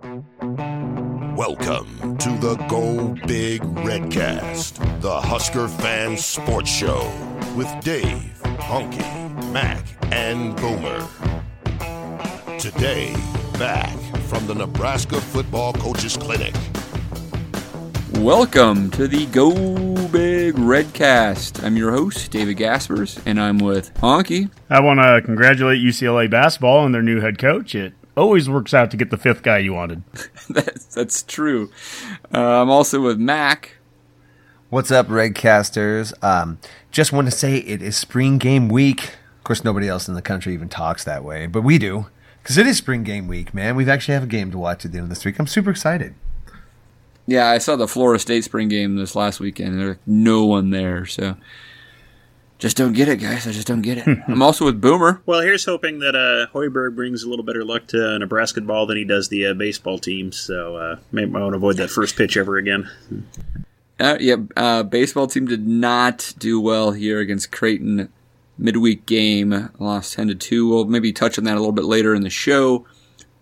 Welcome to the Go Big Redcast, the Husker fan sports show with Dave, Honky, Mac, and Boomer. Today, back from the Nebraska Football Coaches Clinic. Welcome to the Go Big Redcast. I'm your host, David Gaspers, and I'm with Honky. I want to congratulate UCLA basketball on their new head coach. It always works out to get the fifth guy you wanted. that's, that's true. Uh, I'm also with Mac. What's up, Redcasters? Um, just want to say it is spring game week. Of course, nobody else in the country even talks that way, but we do because it is spring game week, man. We've actually have a game to watch at the end of this week. I'm super excited. Yeah, I saw the Florida State spring game this last weekend, and there's no one there, so just don't get it, guys. I just don't get it. I'm also with Boomer. Well, here's hoping that uh, Hoiberg brings a little better luck to Nebraska ball than he does the uh, baseball team. So uh, maybe I won't avoid that first pitch ever again. Uh, yeah, uh, baseball team did not do well here against Creighton. Midweek game lost ten to two. We'll maybe touch on that a little bit later in the show,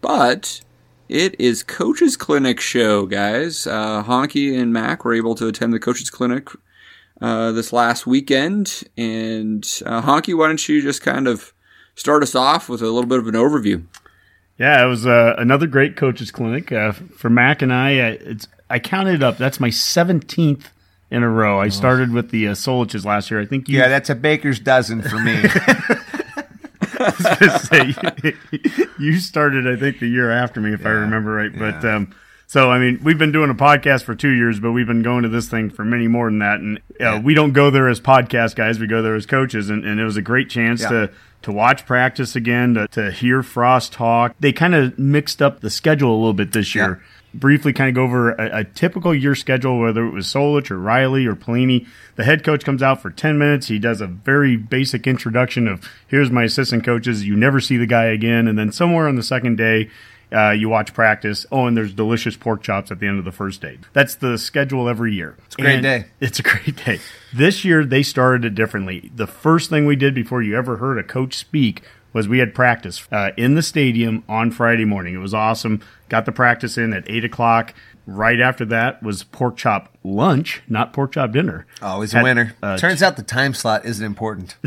but it is Coaches Clinic show, guys. Uh, Honky and Mac were able to attend the Coaches Clinic uh, this last weekend. And uh, Honky, why don't you just kind of start us off with a little bit of an overview? Yeah, it was uh, another great coaches clinic uh, for Mac and I. Uh, it's I counted it up. That's my seventeenth in a row. I started with the uh, Soliches last year. I think you. Yeah, that's a baker's dozen for me. say, you started, I think, the year after me, if yeah, I remember right. Yeah. But um, so, I mean, we've been doing a podcast for two years, but we've been going to this thing for many more than that. And uh, yeah. we don't go there as podcast guys; we go there as coaches. And, and it was a great chance yeah. to to watch practice again, to, to hear Frost talk. They kind of mixed up the schedule a little bit this year. Yeah. Briefly, kind of go over a, a, typical year schedule, whether it was Solich or Riley or Pelini. The head coach comes out for 10 minutes. He does a very basic introduction of here's my assistant coaches. You never see the guy again. And then somewhere on the second day, uh, you watch practice. Oh, and there's delicious pork chops at the end of the first day. That's the schedule every year. It's a great and day. It's a great day. This year they started it differently. The first thing we did before you ever heard a coach speak was we had practice uh, in the stadium on Friday morning. It was awesome. Got the practice in at eight o'clock. Right after that was pork chop lunch, not pork chop dinner. Always a winner. Uh, Turns out the time slot isn't important.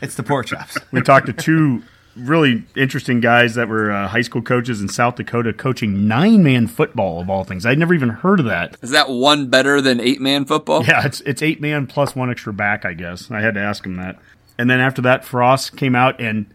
it's the pork chops. We talked to two really interesting guys that were uh, high school coaches in South Dakota coaching nine man football of all things. I'd never even heard of that. Is that one better than eight man football? Yeah, it's it's eight man plus one extra back, I guess. I had to ask him that. And then after that, Frost came out and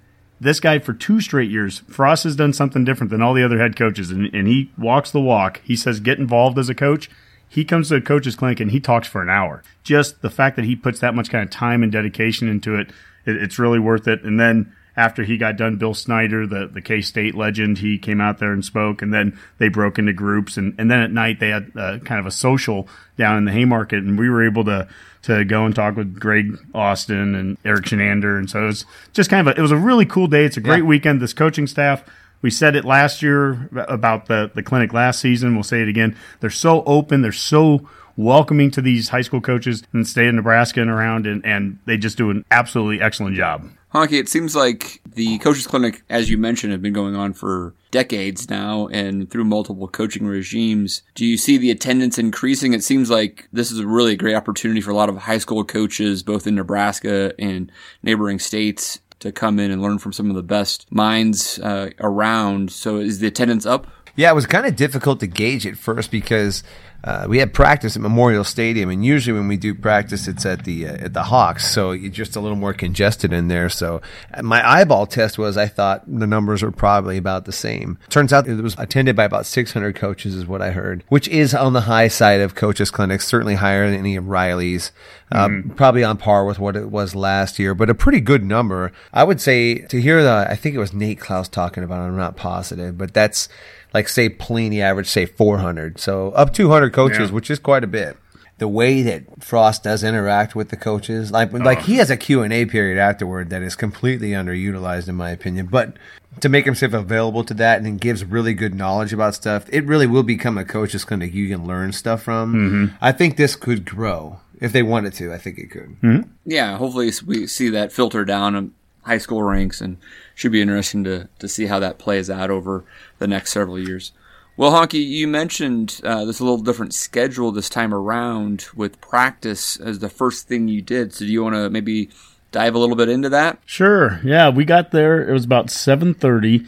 this guy for two straight years, Frost has done something different than all the other head coaches, and, and he walks the walk. He says, get involved as a coach. He comes to a coach's clinic and he talks for an hour. Just the fact that he puts that much kind of time and dedication into it, it it's really worth it. And then after he got done, Bill Snyder, the, the K State legend, he came out there and spoke, and then they broke into groups, and, and then at night they had uh, kind of a social down in the Haymarket, and we were able to to go and talk with Greg Austin and Erik Chinander, and so it was just kind of a, it was a really cool day. It's a great yeah. weekend. This coaching staff. We said it last year about the, the clinic last season. We'll say it again. They're so open. They're so welcoming to these high school coaches in the state of Nebraska and around, and, and they just do an absolutely excellent job. Honky, it seems like the coaches clinic, as you mentioned, have been going on for decades now and through multiple coaching regimes. Do you see the attendance increasing? It seems like this is a really great opportunity for a lot of high school coaches, both in Nebraska and neighboring states, to come in and learn from some of the best minds uh, around. So is the attendance up? Yeah, it was kind of difficult to gauge at first because uh, we had practice at Memorial Stadium, and usually when we do practice, it's at the uh, at the Hawks, so you're just a little more congested in there. So my eyeball test was I thought the numbers were probably about the same. Turns out it was attended by about 600 coaches, is what I heard, which is on the high side of coaches clinics, certainly higher than any of Riley's. Uh, Probably on par with what it was last year, but a pretty good number. I would say to hear the, I think it was Nate Klaus talking about it, I'm not positive, but that's like say Pelini average say 400. So up 200 coaches, Yeah. which is quite a bit. The way that Frost does interact with the coaches, like oh. like he has a Q&A period afterward that is completely underutilized in my opinion, but to make himself available to that and then gives really good knowledge about stuff, it really will become a coach that's coach's clinic you can learn stuff from. Mm-hmm. I think this could grow if they wanted to. I think it could. Mm-hmm. yeah, hopefully we see that filter down in high school ranks, and should be interesting to to see how that plays out over the next several years. Well, Honky, you mentioned uh, this a little different schedule this time around with practice as the first thing you did. So, do you want to maybe dive a little bit into that? Sure. Yeah, we got there. It was about seven thirty,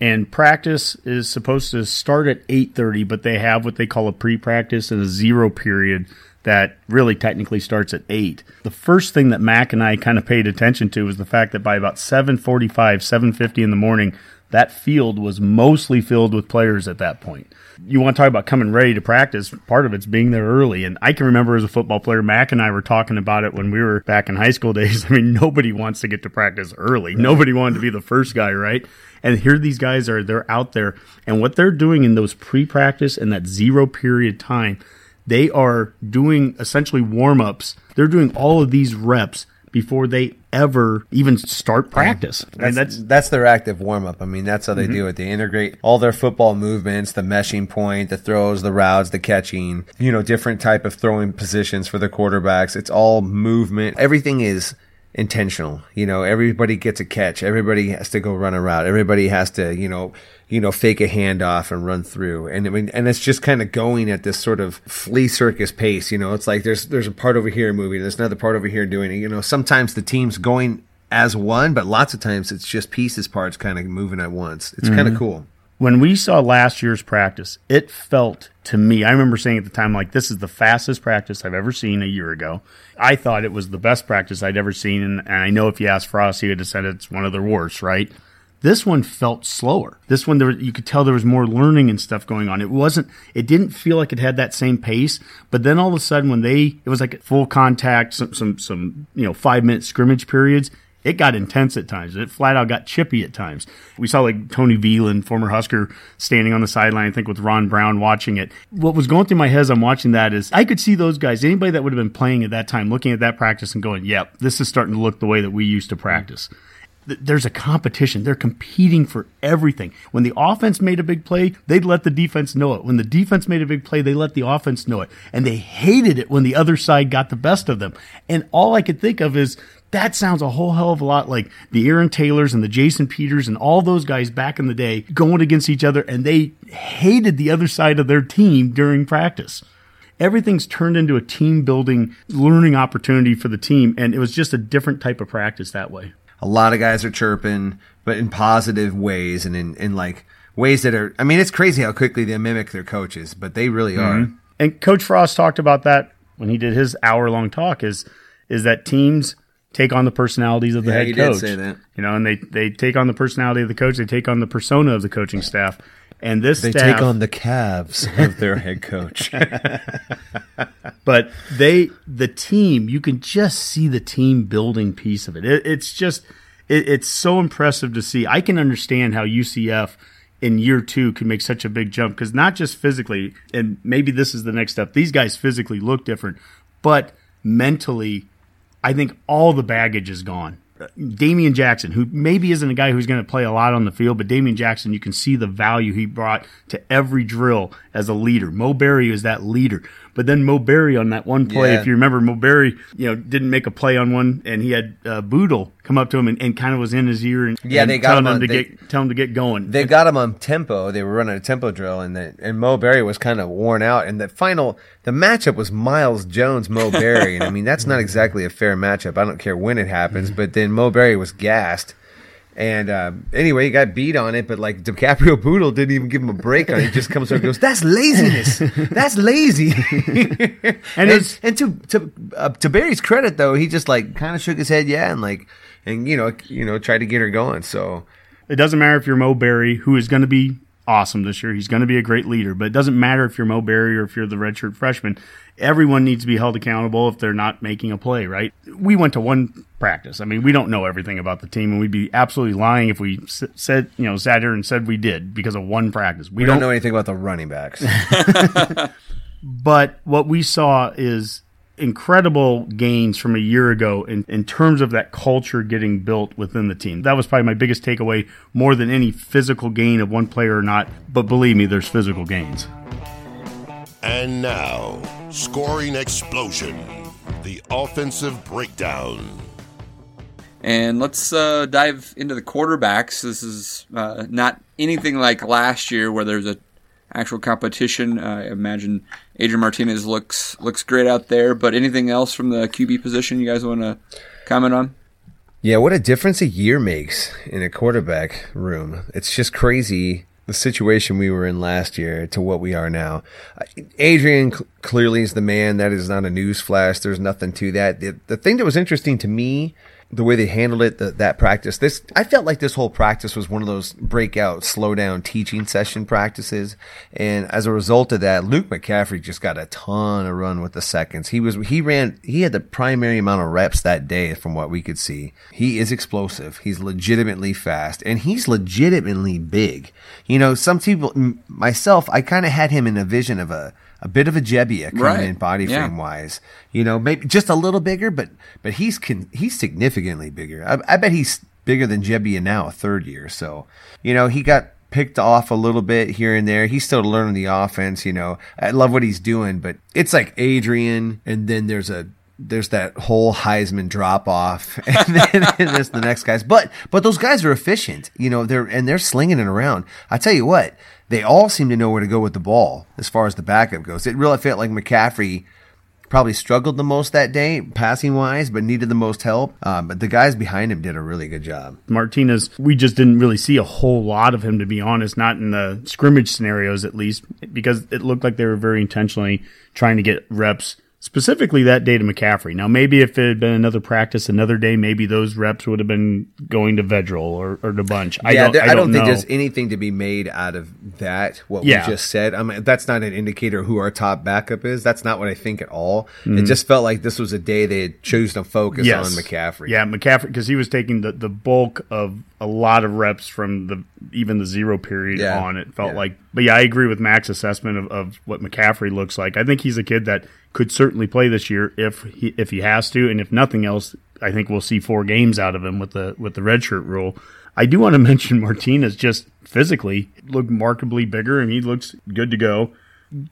and practice is supposed to start at eight thirty, but they have what they call a pre-practice and a zero period that really technically starts at eight. The first thing that Mac and I kind of paid attention to was the fact that by about seven forty-five, seven fifty in the morning, that field was mostly filled with players at that point. You want to talk about coming ready to practice, part of it's being there early. And I can remember as a football player, Mac and I were talking about it when we were back in high school days. I mean, nobody wants to get to practice early. Nobody wanted to be the first guy, right? And here these guys are, they're out there. And what they're doing in those pre practice and that zero period time, they are doing essentially warm ups. They're doing all of these reps before they ever even start practice. And That's, that's that's their active warm up. I mean, that's how they mm-hmm. do it. They integrate all their football movements, the meshing point, the throws, the routes, the catching, you know, different type of throwing positions for the quarterbacks. It's all movement. Everything is intentional. You know, everybody gets a catch. Everybody has to go run a route. Everybody has to, you know, you know, fake a handoff and run through. And I mean, and it's just kind of going at this sort of flea circus pace. You know, it's like there's there's a part over here moving, there's another part over here doing it. You know, sometimes the team's going as one, but lots of times it's just pieces parts kind of moving at once. It's kind of mm-hmm. cool. when we saw last year's practice, it felt to me, I remember saying at the time, like, this is the fastest practice I've ever seen a year ago. I thought it was the best practice I'd ever seen. And, and I know if you ask Frost, he would have said it's one of the worst, right? This one felt slower. This one, there you could tell there was more learning and stuff going on. It wasn't, it didn't feel like it had that same pace. But then all of a sudden, when they, it was like full contact, some, some, some, you know, five minute scrimmage periods, it got intense at times. It flat out got chippy at times. We saw like Tony Veland, former Husker, standing on the sideline, I think with Ron Brown watching it. What was going through my head as I'm watching that is I could see those guys, anybody that would have been playing at that time, looking at that practice and going, yep, this is starting to look the way that we used to practice. Th- There's a competition. They're competing for everything. When the offense made a big play, they'd let the defense know it. When the defense made a big play, they let the offense know it. And they hated it when the other side got the best of them. And all I could think of is that sounds a whole hell of a lot like the Aaron Taylors and the Jason Peters and all those guys back in the day going against each other and they hated the other side of their team during practice. Everything's turned into a team building learning opportunity for the team and it was just a different type of practice that way. A lot of guys are chirping, but in positive ways and in, in like ways that are, I mean, it's crazy how quickly they mimic their coaches, but they really mm-hmm. are. And Coach Frost talked about that when he did his hour long talk is is that teams take on the personalities of the Yeah, head coach. say that. You know, and they they take on the personality of the coach, they take on the persona of the coaching staff. And this They staff, take on the calves of their head coach. but they the team you can just see the team building piece of it, it it's just it, it's so impressive to see. I can understand how ucf in year two could make such a big jump because not just physically and maybe this is the next step these guys physically look different but mentally i think all the baggage is gone Damian Jackson, who maybe isn't a guy who's going to play a lot on the field, but Damian Jackson, you can see the value he brought to every drill as a leader. Mo Barry is that leader. But then Mo Barry on that one play, Yeah. if you remember, Mo Barry, you know, didn't make a play on one, and he had uh, Bootle come up to him and, and kind of was in his ear and, Yeah, and they got telling him him on- to they- get tell him to get going. they got him on tempo. They were running a tempo drill, and the, and Mo Barry was kind of worn out. And the final, the matchup was Miles Jones, Mo Barry, and I mean that's not exactly a fair matchup. I don't care when it happens, but then Mo Barry was gassed, And um, anyway, he got beat on it, but like DiCaprio Bootle didn't even give him a break on it. He just comes over and goes, "That's laziness. That's lazy." and and, it's- and to to uh, to Barry's credit, though, he just like kind of shook his head, yeah, and like and you know you know tried to get her going. So It doesn't matter if you're Mo Barry, who is going to be awesome this year. He's going to be a great leader, but it doesn't matter if you're Mo Barry or if you're the redshirt freshman. Everyone needs to be held accountable if they're not making a play, right? We went to one practice. I mean, we don't know everything about the team, and we'd be absolutely lying if we s- said, you know, sat here and said we did because of one practice. We, we don't know anything about the running backs. but what we saw is incredible gains from a year ago in, in terms of that culture getting built within the team. That was probably my biggest takeaway more than any physical gain of one player or not. But believe me, there's physical gains. And now, scoring explosion, the offensive breakdown. And let's uh, dive into the quarterbacks. This is uh, not anything like last year where there's a actual competition. Uh, I imagine Adrian Martinez looks looks great out there. But anything else from the QB position you guys want to comment on? Yeah, what a difference a year makes in a quarterback room. It's just crazy the situation we were in last year to what we are now. Adrian cl- clearly is the man. That is not a news flash. There's nothing to that. The, the thing that was interesting to me, the way they handled it, the, that practice, this, I felt like this whole practice was one of those breakout, slow down teaching session practices. And as a result of that, Luke McCaffrey just got a ton of run with the seconds. He was, he ran, he had the primary amount of reps that day from what we could see. He is explosive. He's legitimately fast and he's legitimately big. You know, some people, myself, I kind of had him in a vision of a, a bit of a Jebbia coming Right. in body Yeah. frame wise. You know, maybe just a little bigger, but but he's con- he's significantly bigger. I, I bet he's bigger than Jebbia now, a third year. So you know, he got picked off a little bit here and there. He's still learning the offense. You know, I love what he's doing, but it's like Adrian, and then there's a there's that whole Heisman drop off, and then and there's the next guys. But but those guys are efficient, you know. They're and they're slinging it around. I tell you what, they all seem to know where to go with the ball as far as the backup goes. It really felt like McCaffrey probably struggled the most that day, passing wise, but needed the most help. Um, but the guys behind him did a really good job. Martinez, we just didn't really see a whole lot of him, to be honest, not in the scrimmage scenarios at least, because it looked like they were very intentionally trying to get reps specifically that day to McCaffrey. Now, maybe if it had been another practice another day, maybe those reps would have been going to Vedral or, or to Bunch. I yeah, don't, there- I don't, think know. there's anything to be made out of that. What Yeah. we just said. I mean, that's not an indicator who our top backup is. That's not what I think at all. Mm-hmm. It just felt like this was a day they had chosen to focus on McCaffrey. Yeah, McCaffrey because he was taking the, the bulk of a lot of reps from the even the zero period Yeah. on. It felt Yeah. like, but yeah, I agree with Mac's assessment of, of what McCaffrey looks like. I think he's a kid that could certainly play this year if he if he has to, and if nothing else, I think we'll see four games out of him with the with the redshirt rule. I do want to mention Martinez just physically looked markedly bigger, and he looks good to go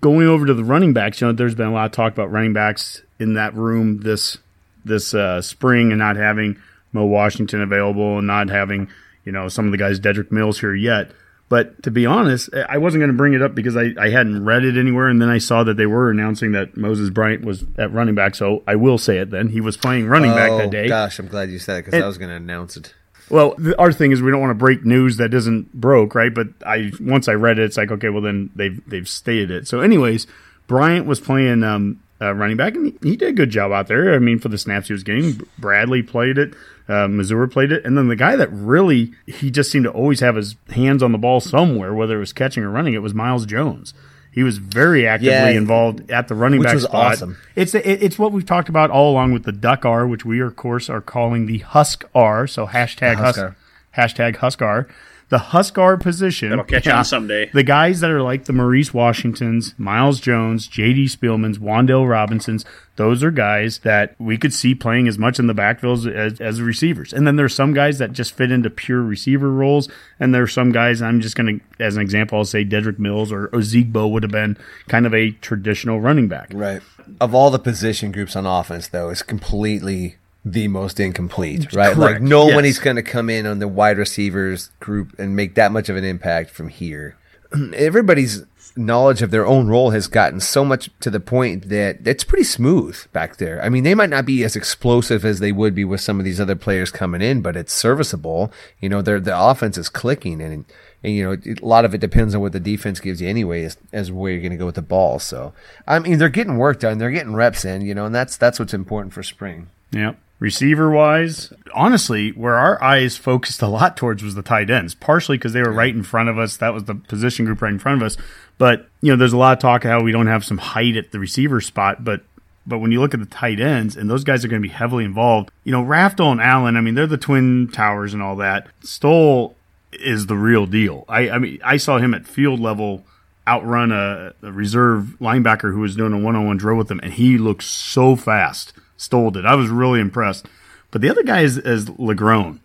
going over to the running backs, you know, there's been a lot of talk about running backs in that room this this uh, spring and not having Mo Washington available and not having you know some of the guys Dedrick Mills here yet. But to be honest, I wasn't going to bring it up because I, I hadn't read it anywhere, and then I saw that they were announcing that Moses Bryant was at running back. So I will say it then. He was playing running back Oh, that day. gosh, I'm glad you said it because I was going to announce it. Well, the, our thing is we don't want to break news that isn't broke, right? But I once I read it, it's like okay, well then they've they've stated it. So, anyways, Bryant was playing um, uh, running back, and he, he did a good job out there. I mean, for the snaps he was getting, Bradley played it, uh, Missouri played it, and then the guy that really he just seemed to always have his hands on the ball somewhere, whether it was catching or running. It was Miles Jones. He was very actively Yeah. involved at the running Which back was spot. awesome. It's it, it's what we've talked about all along with the Duck R, which we of course are calling the Husk R. So hashtag The Husk Husk R. hashtag Huskar. The Huskar position. That'll catch on someday. The guys that are like the Maurice Washingtons, Miles Jones, J.D. Spielmans, Wandale Robinsons, those are guys that we could see playing as much in the backfields as, as receivers. And then there's some guys that just fit into pure receiver roles. And there's some guys, I'm just going to, as an example, I'll say Dedrick Mills or Ozigbo would have been kind of a traditional running back. Right. Of all the position groups on offense, though, it's completely the most incomplete, right? Like Correct. no one Yes. going to come in on the wide receivers group and make that much of an impact from here. everybody's knowledge of their own role has gotten so much to the point that it's pretty smooth back there. I mean, they might not be as explosive as they would be with some of these other players coming in, but it's serviceable. You know, their the offense is clicking, and, and you know, a lot of it depends on what the defense gives you anyway, as, as where you're going to go with the ball. So, I mean, they're getting work done, they're getting reps in, you know, and that's that's what's important for spring. Yep. Receiver wise, honestly, where our eyes focused a lot towards was the tight ends, partially because they were right in front of us. That was the position group right in front of us. But, you know, there's a lot of talk how we don't have some height at the receiver spot, but but when you look at the tight ends, and those guys are going to be heavily involved, you know, Rafdal and Allen, I mean, they're the twin towers and all that. Stoll is the real deal. I, I mean, I saw him at field level outrun a, a reserve linebacker who was doing a one on one drill with him, and he looked so fast. Stoll did. I was really impressed. But the other guy is, is Legrone,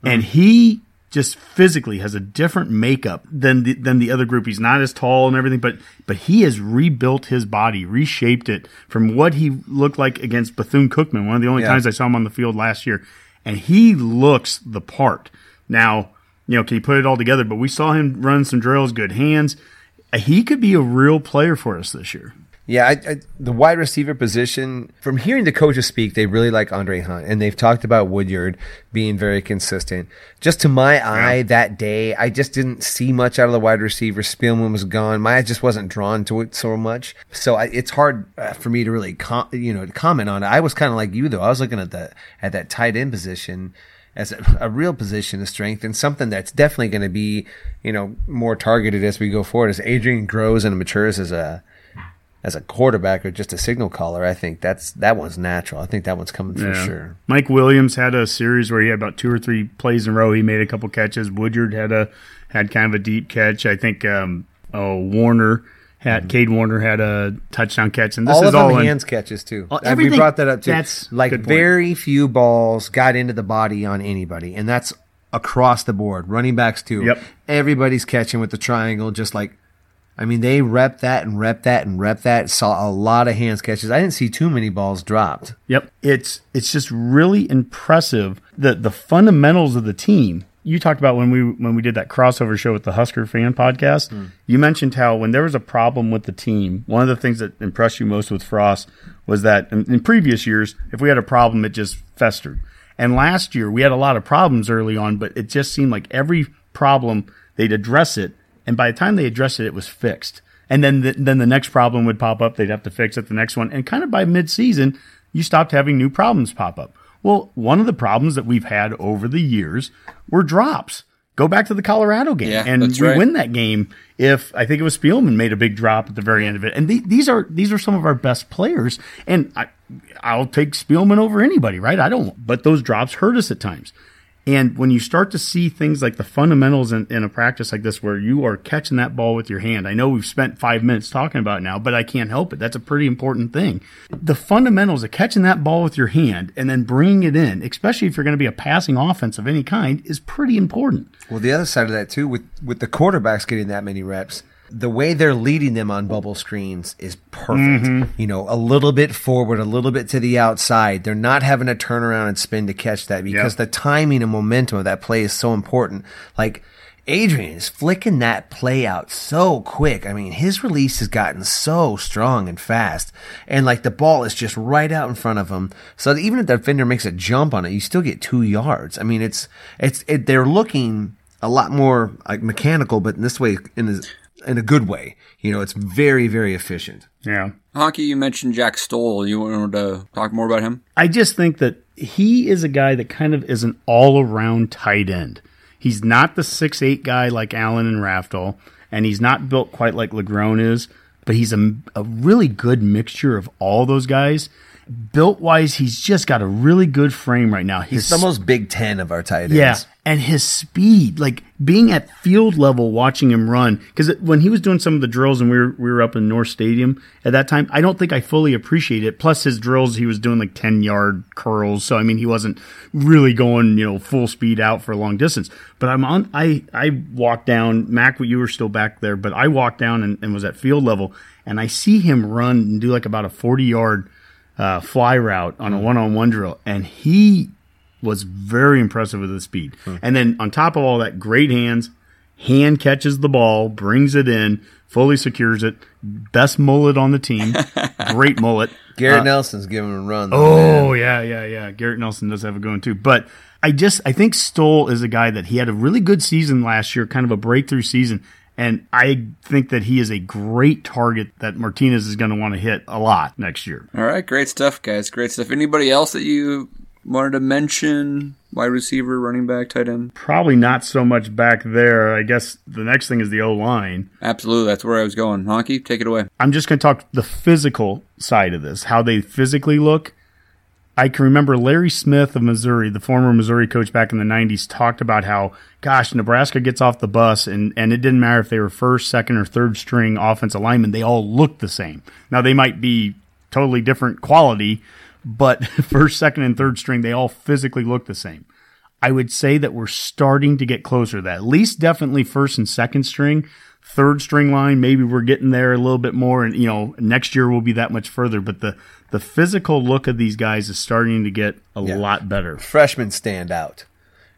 hmm. and he just physically has a different makeup than the, than the other group. He's not as tall and everything, but but he has rebuilt his body, reshaped it from what he looked like against Bethune Cookman. One of the only Yeah. times I saw him on the field last year, and he looks the part. Now, you know, can you put it all together? But we saw him run some drills, good hands. He could be a real player for us this year. Yeah, I, I, the wide receiver position, from hearing the coaches speak, they really like Andre Hunt, and they've talked about Woodyard being very consistent. Just to my eye that day, I just didn't see much out of the wide receiver. Spielman was gone. My eye just wasn't drawn to it so much. So I, it's hard uh, for me to really, com- you know, to comment on it. I was kind of like you though. I was looking at the at that tight end position as a, a real position of strength and something that's definitely going to be, you know, more targeted as we go forward. As Adrian grows and matures as a as a quarterback or just a signal caller, I think that's that one's natural. I think that one's coming for Yeah. sure. Mike Williams had a series where he had about two or three plays in a row. He made a couple catches. Woodyard had a had kind of a deep catch. I think um, oh Warner had Kade Warner had a touchdown catch, and this all is all in, hands catches too. Uh, we brought that up too. that's like very few balls got into the body on anybody, and that's across the board. Running backs too. Yep. Everybody's catching with the triangle, just like. I mean, they rep that and rep that and rep that. Saw a lot of hands catches. I didn't see too many balls dropped. Yep. It's it's just really impressive the the fundamentals of the team. You talked about when we when we did that crossover show with the Husker fan podcast. Hmm. You mentioned how when there was a problem with the team, one of the things that impressed you most with Frost was that in, in previous years, if we had a problem, it just festered. And last year we had a lot of problems early on, but it just seemed like every problem they'd address it, and by the time they addressed it, it was fixed. And then the, then the next problem would pop up. They'd have to fix it. The next one, and kind of by mid-season, you stopped having new problems pop up. Well, one of the problems that we've had over the years were drops. Go back to the Colorado game, Yeah, and we right. win that game if I think it was Spielman made a big drop at the very end of it. And the, these are these are some of our best players, and I, I'll take Spielman over anybody, right? I don't, but those drops hurt us at times. And when you start to see things like the fundamentals in, in a practice like this, where you are catching that ball with your hand, I know we've spent five minutes talking about now, but I can't help it. That's a pretty important thing. The fundamentals of catching that ball with your hand and then bringing it in, especially if you're going to be a passing offense of any kind, is pretty important. Well, the other side of that too, with with the quarterbacks getting that many reps, the way they're leading them on bubble screens is perfect. Mm-hmm. You know, a little bit forward, a little bit to the outside. They're not having to turn around and spin to catch that because Yep. the timing and momentum of that play is so important. Like Adrian is flicking that play out so quick. I mean, his release has gotten so strong and fast. And like the ball is just right out in front of him. So even if the defender makes a jump on it, you still get two yards. I mean, it's, it's, it, they're looking a lot more like mechanical, but in this way, in a, in a good way. You know, it's very, very efficient. Yeah. Honky, you mentioned Jack Stoll. You wanted to talk more about him? I just think that he is a guy that kind of is an all around tight end. He's not the six eight guy like Allen and Rafdal, and he's not built quite like Legrone is, but he's a, a really good mixture of all those guys. Built wise, he's just got a really good frame right now. His the most Big Ten of our tight ends. yeah, and his speed, like being at field level, watching him run. Because when he was doing some of the drills, and we were we were up in North Stadium at that time, I don't think I fully appreciated it. Plus, his drills, he was doing like ten yard curls, so I mean, he wasn't really going you know full speed out for a long distance. But I'm on. I I walked down. Mac, you were still back there, but I walked down and, and was at field level, and I see him run and do like about a forty yard uh, fly route on a one on one drill, and he was very impressive with his speed. Hmm. And then on top of all that, great hands, hand catches the ball, brings it in, fully secures it. Best mullet on the team. Great mullet. Garrett uh, Nelson's giving him a run. though, Oh man. yeah, yeah, yeah. Garrett Nelson does have a going too, but I just I think Stoll is a guy that he had a really good season last year, kind of a breakthrough season, and I think that he is a great target that Martinez is going to want to hit a lot next year. All right, great stuff, guys. Great stuff. Anybody else that you wanted to mention? Wide receiver, running back, tight end. Probably not so much back there. I guess the next thing is the O line. Absolutely, that's where I was going. Honky, take it away. I'm just going to talk the physical side of this, how they physically look. I can remember Larry Smith of Missouri, the former Missouri coach back in the 90s, talked about how, gosh, Nebraska gets off the bus and, and it didn't matter if they were first, second, or third string offensive linemen, they all looked the same. Now, they might be totally different quality, but first, second, and third string, they all physically look the same. I would say that we're starting to get closer to that. At least definitely first and second string. Third string line, maybe we're getting there a little bit more and you know, next year we'll be that much further. But the the physical look of these guys is starting to get a Yeah. lot better. Freshmen stand out.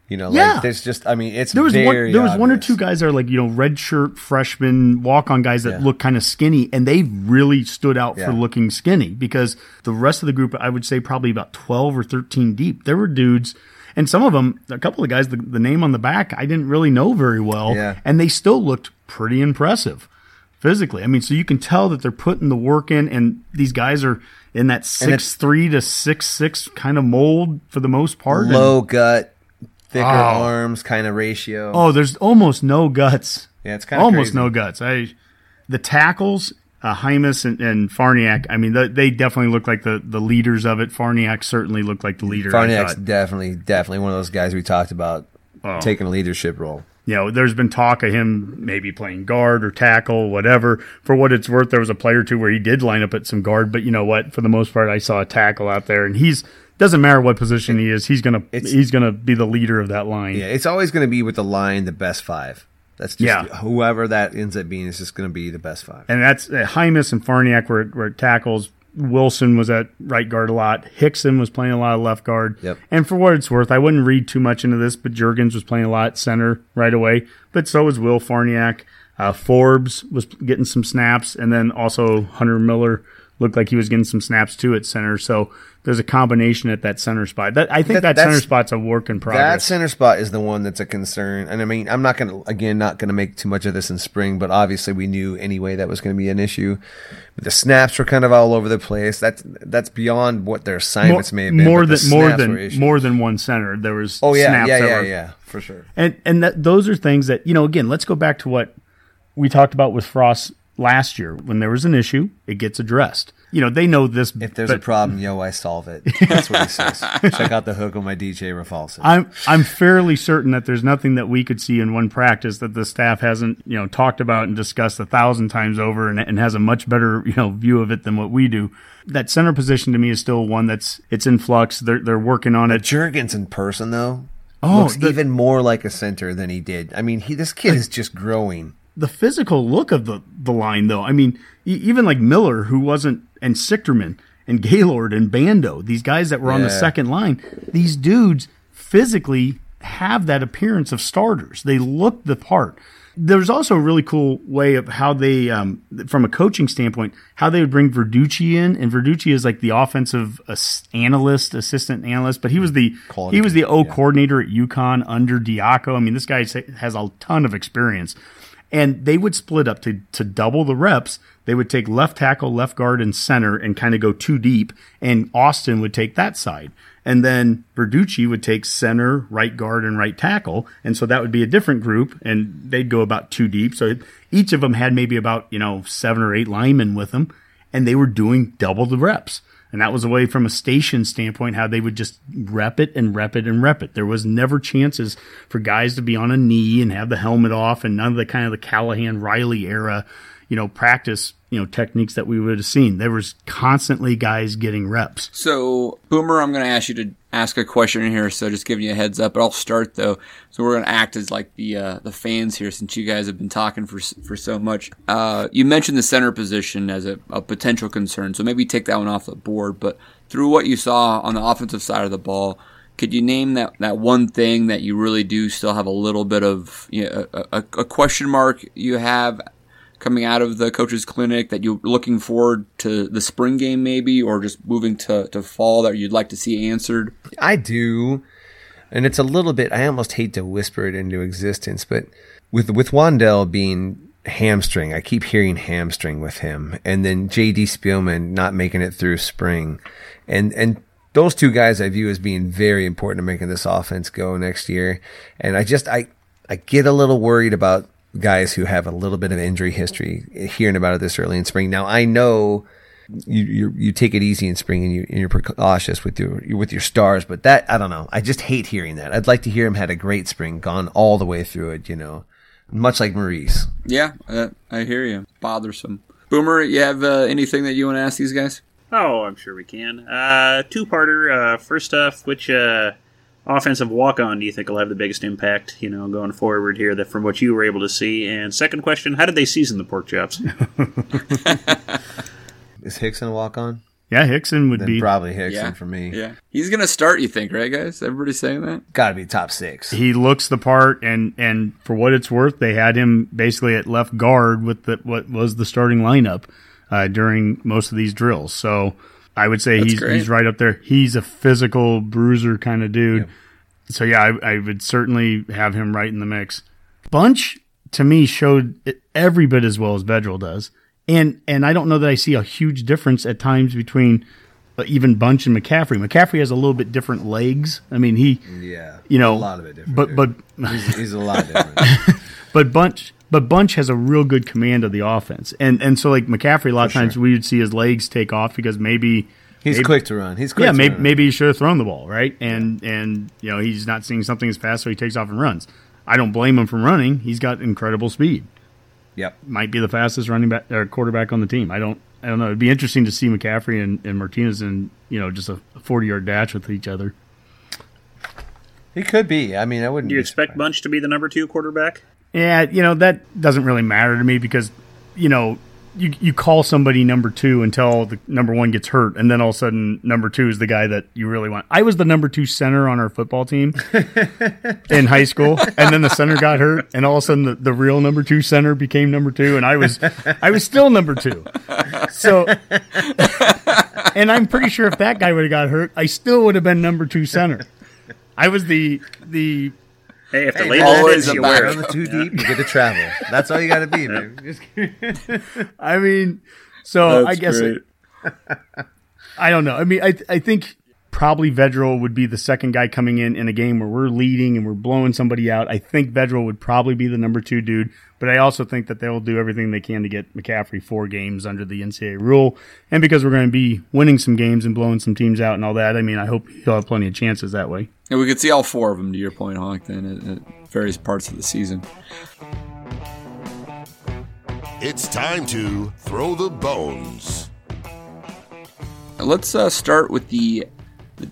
You know, Yeah. like there's just, I mean, it's There was one there was one or two guys that are like, you know, red shirt freshmen walk on guys that Yeah. look kind of skinny and they really stood out Yeah. for looking skinny because the rest of the group I would say probably about 12 or 13 deep. There were dudes and some of them, a couple of guys, the, the name on the back, I didn't really know very well. Yeah. And they still looked pretty impressive physically. I mean, so you can tell that they're putting the work in, and these guys are in that six three to six six kind of mold for the most part. And- low gut, thicker Oh. arms kind of ratio. oh, there's almost no guts. yeah, it's kind of almost crazy. no guts. I the tackles. Uh, Jaimes and, and Farniok, I mean, they, they definitely look like the, the leaders of it. Farniok certainly looked like the leader. Farniok's definitely, definitely one of those guys we talked about Oh. taking a leadership role. you know, there's been talk of him maybe playing guard or tackle, whatever. For what it's worth, there was a play or two where he did line up at some guard, but you know what? For the most part, I saw a tackle out there, and he's doesn't matter what position he is, he's gonna he's gonna be the leader of that line. Yeah, it's always going to be with the line the best five. That's just Yeah. whoever that ends up being is just going to be the best five. And that's uh, Jaimes and Farniok were, were at tackles. Wilson was at right guard a lot. Hixson was playing a lot of left guard. Yep. And for what it's worth, I wouldn't read too much into this, but Jurgens was playing a lot center right away. But so was Will Farniok. Uh, Forbes was getting some snaps, and then also Hunter Miller looked like he was getting some snaps too at center. So there's a combination at that center spot. That I think That- that, center spot's a work in progress. That center spot is the one that's a concern. And I mean, I'm not going to, again, not going to make too much of this in spring, but obviously we knew anyway that was going to be an issue. But the snaps were kind of all over the place. That's, that's beyond what their more, assignments may have been. more than more than more than one center. There was Oh, yeah. snaps Yeah. Yeah. were Yeah. For sure. And and that, those are things that you know. Again, let's go back to what we talked about with Frost last year. When there was an issue, it gets addressed. You know, they know this. If there's but a problem, yo, I solve it. That's what he says. Check out the hook on my DJ Rafalson. I'm I'm fairly certain that there's nothing that we could see in one practice that the staff hasn't you know talked about and discussed a thousand times over and, and has a much better you know view of it than what we do. That center position to me is still one that's it's in flux. They're they're working on it. Jurgens in person though Oh, looks the- even more like a center than he did. I mean, he this kid is just growing. The physical look of the, the line, though. I mean, e- even like Miller, who wasn't, and Sichterman and Gaylord and Bando, these guys that were on the second line, these dudes physically have that appearance of starters. They look the part. There's also a really cool way of how they, um, from a coaching standpoint, how they would bring Verducci in, and Verducci is like the offensive analyst, assistant analyst, but he was the he was the O yeah. coordinator at UConn under Diaco. I mean, this guy has a ton of experience and they would split up to to double the reps. They would take left tackle, left guard, and center, and kind of go too deep. And Austin would take that side, and then Verducci would take center, right guard, and right tackle. And so that would be a different group, and they'd go about two deep. So each of them had maybe about you know seven or eight linemen with them, and they were doing double the reps. And that was a way from a station standpoint how they would just rep it and rep it and rep it. There was never chances for guys to be on a knee and have the helmet off and none of the kind of the Callahan Riley era, you know, practice, you know, techniques that we would have seen. There was constantly guys getting reps. So, Boomer, I'm going to ask you to ask a question here, so just giving you a heads up. But I'll start though. So we're going to act as like the uh, the fans here, since you guys have been talking for for so much. Uh, you mentioned the center position as a, a potential concern, so maybe take that one off the board. But through what you saw on the offensive side of the ball, could you name that, that one thing that you really do still have a little bit of you know, a, a, a question mark you have coming out of the coaches clinic that you're looking forward to the spring game maybe or just moving to, to fall that you'd like to see answered I do, and it's a little bit. I almost hate to whisper it into existence, but with with Wandell being hamstring, I keep hearing hamstring with him, and then J.D. Spielman not making it through spring, and and those two guys I view as being very important to making this offense go next year, and I just I I get a little worried about guys who have a little bit of injury history hearing about it this early in spring. Now I know you you, you take it easy in spring and you and you're precautious with your with your stars, but that I don't know. I just hate hearing that. I'd like to hear him had a great spring, gone all the way through it. You know, much like Maurice. yeah uh, i hear you bothersome boomer you have uh, anything that you want to ask these guys Oh, I'm sure we can. Uh, two-parter. Uh, first off, which offensive walk-on do you think will have the biggest impact? You know, going forward here, that from what you were able to see. And second question: How did they season the pork chops? Is Hixson a walk on? Yeah, Hixson would Then be. probably Hixson yeah for me. yeah he's gonna start you think right guys everybody saying that Got to be top six. He looks the part, and and for what it's worth, they had him basically at left guard with the, what was the starting lineup uh, during most of these drills. So I would say That's he's great. he's right up there. He's a physical bruiser kind of dude. So yeah, I, I would certainly have him right in the mix. Bunch to me showed every bit as well as Vedral does, and and I don't know that I see a huge difference at times between uh, even Bunch and McCaffrey. McCaffrey has a little bit different legs. I mean, he Yeah, you know a lot of it different. But dude. but he's, he's a lot different. but Bunch but Bunch has a real good command of the offense, and and so like McCaffrey, a lot of times we would see his legs take off because maybe He's maybe- quick to run. He's quick. yeah to maybe run. maybe he should have thrown the ball right, and and you know he's not seeing something as fast, so he takes off and runs. I don't blame him from running. He's got incredible speed. Yep. Might be the fastest running back or quarterback on the team. I don't I don't know. It'd be interesting to see McCaffrey and, and Martinez in you know just a forty yard dash with each other. He could be. I mean, I wouldn't. Do you be expect surprised. Bunch to be the number two quarterback? Yeah, you know that doesn't really matter to me because you know you you call somebody number two until the number one gets hurt, and then all of a sudden number two is the guy that you really want. I was the number two center on our football team in high school, and then the center got hurt, and all of a sudden the, the real number two center became number two, and I was I was still number two. So, and I'm pretty sure if that guy would have got hurt, I still would have been number two center. I was the the Hey, if the Hey, label always you back. wear Run it. the too deep, you get to travel. That's all you got to be, man. I mean, so That's I guess great. I don't know. I mean, I I think probably Vedral would be the second guy coming in in a game where we're leading and we're blowing somebody out. I think Vedral would probably be the number two dude, but I also think that they'll do everything they can to get McCaffrey four games under the NCAA rule, and because we're going to be winning some games and blowing some teams out and all that. I mean, I hope he'll have plenty of chances that way. And we could see all four of them, to your point, Honk, then at, at various parts of the season. It's time to throw the bones. Let's uh, start with the, the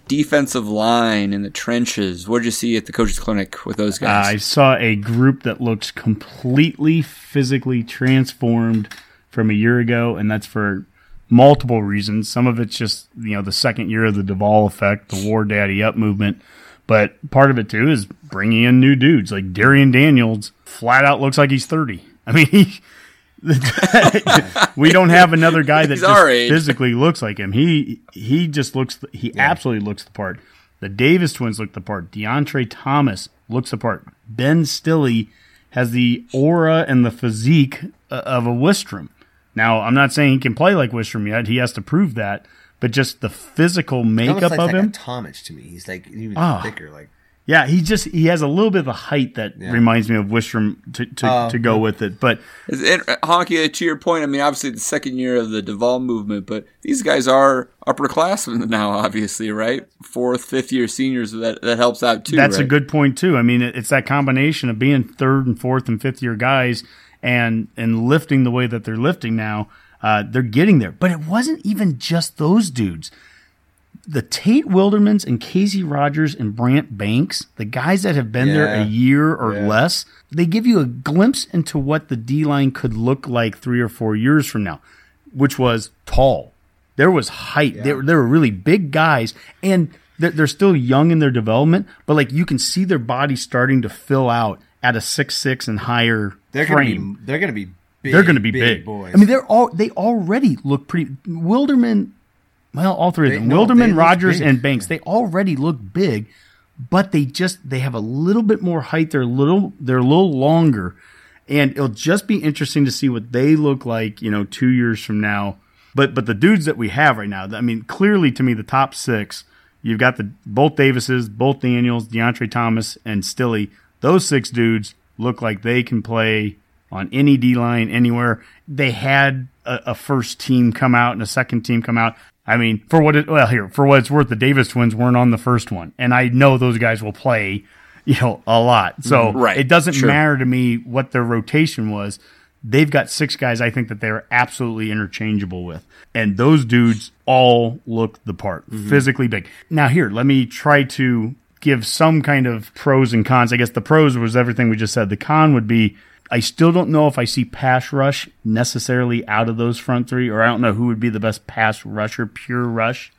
defensive line in the trenches. What did you see at the coaches' clinic with those Uh, I saw a group that looks completely physically transformed from a year ago, and that's for multiple reasons. Some of it's just you know the second year of the Duval effect, the War Daddy up movement, but part of it too is bringing in new dudes like Darrion Daniels. Flat out looks like he's thirty. I mean, he, we don't have another guy that just physically looks like him. He he just looks he absolutely looks the part. The Davis twins look the part. DeAndre Thomas looks the part. Ben Stille has the aura and the physique uh, of a Wistrom. Now, I'm not saying he can play like Wistrom yet. He has to prove that. But just the physical Almost makeup like of that him. Tomich to me. He's like even Ah. thicker. Like Yeah, he just he has a little bit of a height that reminds me of Wistrom to to, Oh. to go with it. But Is Honky, to your point, I mean, obviously the second year of the Duval movement, but these guys are upperclassmen now, obviously, right? Fourth, fifth year seniors, that, that helps out too. That's a good point too. I mean, it's that combination of being third and fourth and fifth year guys and and lifting the way that they're lifting now. Uh, they're getting there, but it wasn't even just those dudes. The Tate Wildermans and Casey Rogers and Brant Banks, the guys that have been there a year or less, they give you a glimpse into what the D line could look like three or four years from now, which was tall. There was height. They, were, they were really big guys, and they're, they're still young in their development, but like you can see their body starting to fill out at a six six and higher They're frame. gonna be. They're gonna be. Big, they're going to be big, boys. I mean, they're all they already look pretty. Wilderman, well, all three of them, no, they Wilderman, look Rogers, and Banks, they already look big, but they just they have a little bit more height. They're a little they're a little longer, and it'll just be interesting to see what they look like. You know, two years from now. But but the dudes that we have right now, I mean, clearly to me, the top six. You've got the both Davises, both Daniels, DeAndre Thomas, and Stille. Those six dudes look like they can play on any D line anywhere. They had a, a first team come out and a second team come out. I mean, for what it well here for what it's worth, the Davis twins weren't on the first one, and I know those guys will play, you know, a lot. So mm-hmm. Right, it doesn't sure. matter to me what their rotation was. They've got six guys I think that they're absolutely interchangeable with. And those dudes all look the part, mm-hmm. physically big. Now, here, let me try to give some kind of pros and cons. I guess the pros was everything we just said. The con would be I still don't know if I see pass rush necessarily out of those front three, or I don't know who would be the best pass rusher, pure rush.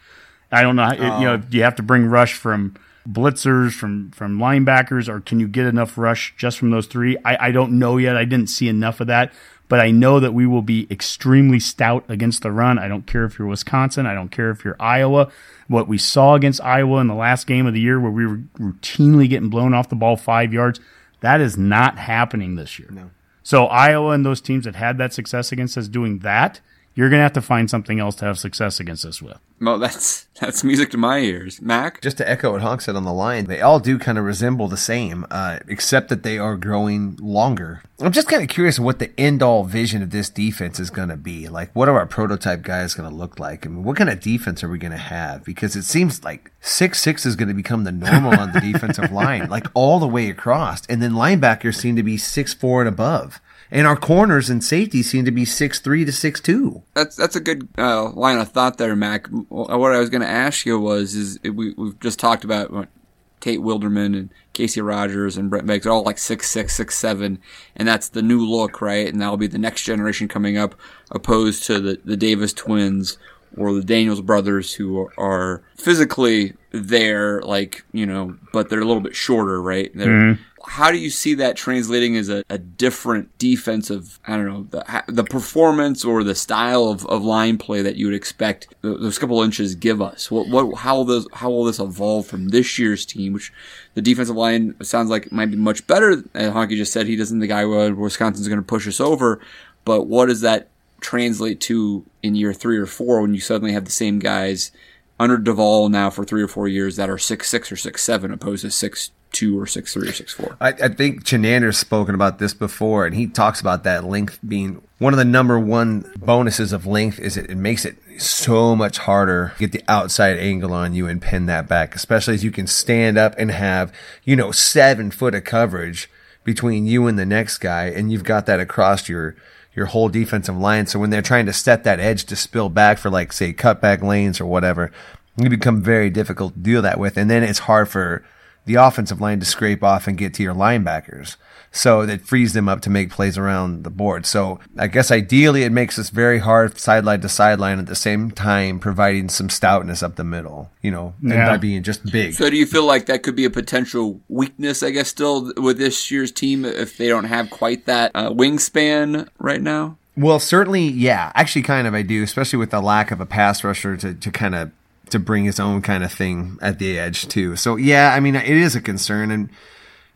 I don't know. how- You know, oh. do you have to bring rush from blitzers, from from linebackers, or can you get enough rush just from those three? I, I don't know yet. I didn't see enough of that, but I know that we will be extremely stout against the run. I don't care if you're Wisconsin. I don't care if you're Iowa. What we saw against Iowa in the last game of the year, where we were routinely getting blown off the ball five yards, that is not happening this year. No. So Iowa and those teams that had that success against us doing that, you're going to have to find something else to have success against us with. Well, that's that's music to my ears. Mac, just to echo what Honk said on the line, they all do kind of resemble the same, uh, except that they are growing longer. I'm just kind of curious what the end all vision of this defense is going to be. Like, what are our prototype guys going to look like? I mean, what kind of defense are we going to have? Because it seems like six six is going to become the normal on the defensive line, like all the way across, and then linebackers seem to be six four and above. And our corners and safeties seem to be six three to six two. that's that's a good uh, line of thought there, Mac. What I was going to ask you was, is we we've just talked about Tate Wildeman and Casey Rogers and Brett Meggs, they're all like six six six seven, and that's the new look, right? And that'll be the next generation coming up, opposed to the the Davis twins or the Daniels brothers, who are physically there, like you know, but they're a little bit shorter, right? They're, How do you see that translating as a, a different defensive? I don't know the the performance or the style of, of line play that you would expect those couple inches give us. What what how will those how will this evolve from this year's team, which the defensive line sounds like might be much better. And Honky just said he doesn't think Iowa Wisconsin's going to push us over, but what does that translate to in year three or four when you suddenly have the same guys under Duval now for three or four years that are six six or six seven opposed to six two or six three or six four. I, I think Chinander's spoken about this before, and he talks about that length being one of the number one bonuses of length is it, it makes it so much harder to get the outside angle on you and pin that back, especially as you can stand up and have, you know, seven foot of coverage between you and the next guy, and you've got that across your your whole defensive line. So when they're trying to set that edge to spill back for like say cutback lanes or whatever, you become very difficult to deal that with, and then it's hard for the offensive line to scrape off and get to your linebackers. So that frees them up to make plays around the board. So I guess ideally it makes us very hard sideline to sideline at the same time providing some stoutness up the middle, you know, and Yeah. by being just big. So do you feel like that could be a potential weakness, I guess, still with this year's team if they don't have quite that uh, wingspan right now? Well, certainly, yeah. Actually, kind of, I do, especially with the lack of a pass rusher to, to kind of to bring his own kind of thing at the edge too. So yeah, I mean, it is a concern, and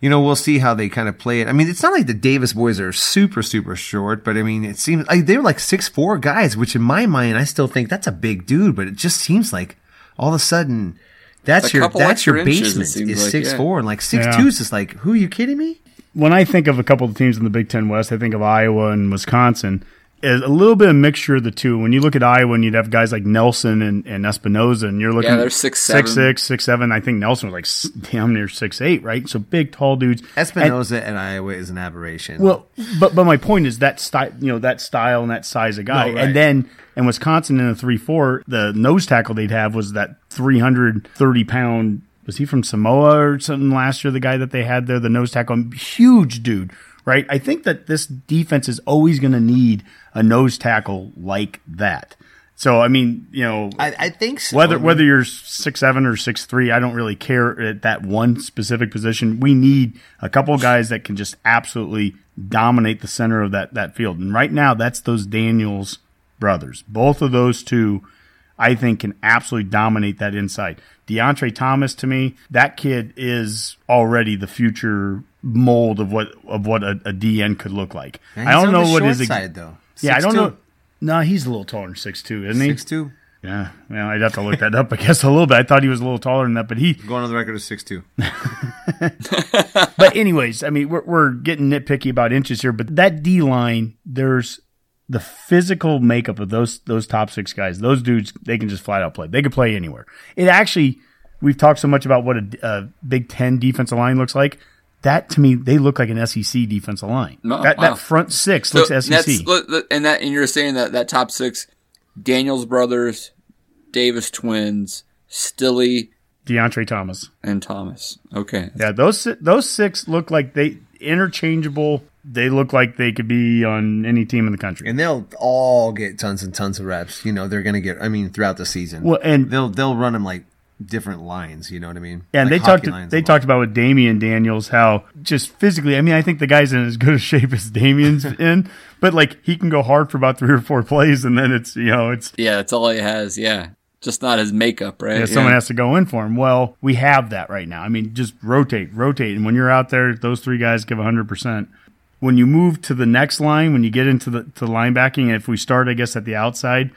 you know, we'll see how they kind of play it. I mean, it's not like the Davis boys are super super short, but I mean, it seems like they're like six four guys, which in my mind, I still think that's a big dude, but it just seems like all of a sudden. That's A your that's your extra inches, basement is like, six yeah. four and like six Yeah. two is just like who are you kidding me? when I think of a couple of teams in the Big Ten West, I think of Iowa and Wisconsin. Is a little bit of mixture of the two. When you look at Iowa, and you'd have guys like Nelson and, and Epenesa, and you're looking Yeah, they're at six, six, seven. six, six, seven. I think Nelson was like s- damn near six eight, right? So big, tall dudes. And- Epenesa and, Iowa is an aberration. well, but but my point is that style, you know, that style and that size of guy, No, right. and then in Wisconsin in a three four, the nose tackle they'd have was that three hundred thirty pound. Was he from Samoa or something last year? The guy that they had there, the nose tackle, huge dude, right? I think that this defense is always going to need a nose tackle like that. So I mean, you know, I, I think so. whether whether you're six seven or six three, I don't really care at that one specific position. We need a couple of guys that can just absolutely dominate the center of that that field. And right now, that's those Daniels brothers. Both of those two, I think, can absolutely dominate that inside. Deontre Thomas, to me, that kid is already the future mold of what of what a, a DN could look like. And I don't on know the what short his ex- side though. yeah, I don't 6'2"? know. No, he's a little taller than six two, isn't he? Six two. Yeah, well, I'd have to look that up. I guess a little bit. I thought he was a little taller than that, but he. Going on the record as six two. But anyways, I mean, we're we're getting nitpicky about inches here, but that D line, there's the physical makeup of those those top six guys. Those dudes, they can just flat out play. They can play anywhere. It actually, we've talked so much about what a, a Big Ten defensive line looks like. That to me, they look like an SEC defensive line. Oh, that, wow. that front six looks E SEC. that's- look- look, and that and you're saying that that top six, Daniels brothers, Davis twins, Stille, Deontre Thomas. and Thomas. Okay, Yeah, those those six look like they interchangeable. They look like they could be on any team in the country. And they'll all get tons and tons of reps. You know, they're going to get. I mean, throughout the season. Well, and they'll they'll run them like different lines. You know what I mean? and Like they talked hockey lines they talked about with Damian Daniels how just physically. I mean, I think the guy's in as good a shape as Damian's in, but like he can go hard for about three or four plays, and then it's you know it's yeah, that's all he has. Yeah, just not his makeup, right? yeah, someone has to go in for him. Well, we have that right now. I mean, just rotate, rotate, and when you're out there, those three guys give hundred percent. When you move to the next line, when you get into the to linebacking, if we start, I guess at the outside,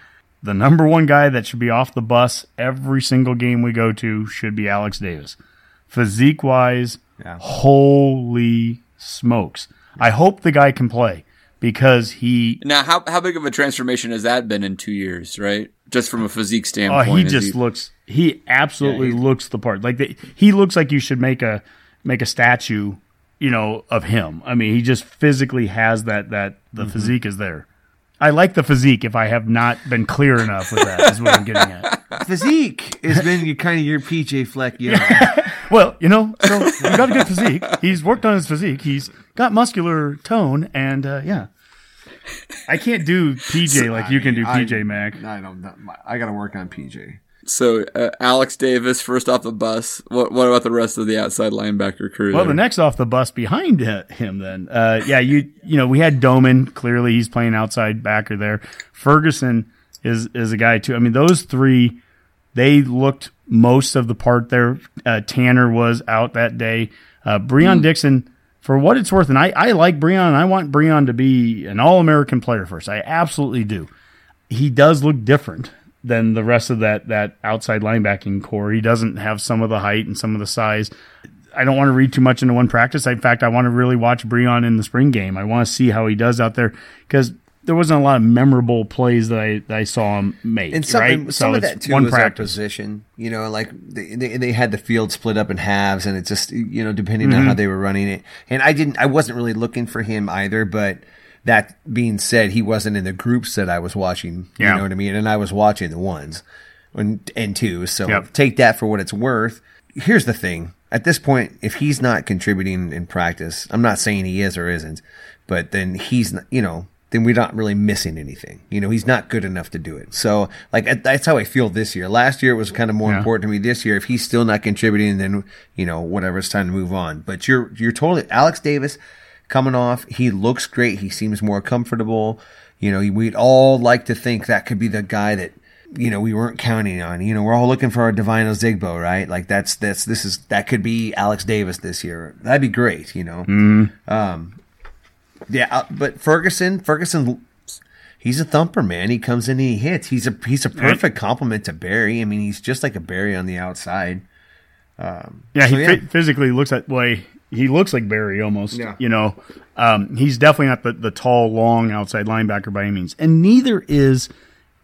the number one guy that should be off the bus every single game we go to should be Alex Davis. Physique wise, Yeah. holy smokes! I hope the guy can play because he Now, how how big of a transformation has that been in two years? Right, just from a physique standpoint. Oh, standpoint. he is just looks. He absolutely looks the part. Like the, he looks like you should make a make a statue, you know, of him. I mean, he just physically has that that the Mm-hmm. physique is there. I like the physique. If I have not been clear enough with that, is what I'm getting at. physique has been your, kind of your PJ Fleck. You know, Well, you know, so he's got a good physique. He's worked on his physique. He's got muscular tone, and uh, yeah. I can't do PJ like you can do I- PJ Mac. I don't. I got to work on PJ. So uh, Alex Davis first off the bus. What what about the rest of the outside linebacker crew? Well, there? the next off the bus behind him, then, uh, yeah, you you know we had Domann. Clearly, he's playing outside backer there. Ferguson is is a guy too. I mean, those three, they looked most of the part there. Uh, Tannor was out that day. Uh, Breon Dixon, for what it's worth, and I I like Breon. and I want Breon to be an All American player first. I absolutely do. He does look different than the rest of that that outside linebacking core. He doesn't have some of the height and some of the size. I don't want to read too much into one practice. In fact, I want to really watch Breon in the spring game. I want to see how he does out there because there wasn't a lot of memorable plays that I, that I saw him make. And some, right? and some of it's that too one was practice. position. You know, like they, they they had the field split up in halves, and it just you know depending Mm-hmm. on how they were running it. And I didn't, I wasn't really looking for him either. But that being said, he wasn't in the groups that I was watching. You Yeah. know what I mean? And I was watching the ones and and twos. So Yep. take that for what it's worth. Here's the thing: at this point, if he's not contributing in practice, I'm not saying he is or isn't, but then he's not, you know, then we're not really missing anything. You know, he's not good enough to do it. So, like, that's how I feel this year. Last year it was kind of more Yeah. important to me. This year, if he's still not contributing, then you know, whatever, it's time to move on. But you're you're totally Alex Davis coming off. He looks great. He seems more comfortable. You know, we'd all like to think that could be the guy that you know we weren't counting on. You know, we're all looking for our Divino Zigbo, right? Like that's that's this is that could be Alex Davis this year. That'd be great. You know. Um, yeah, uh, but Ferguson, Ferguson, he's a thumper, man. He comes in and he hits. He's a he's a perfect complement to Barry. I mean, he's just like a Barry on the outside. Yeah, So, he yeah. phy- physically looks that way. He looks like Barry almost. Yeah. You know, um, he's definitely not the, the tall, long outside linebacker by any means, and neither is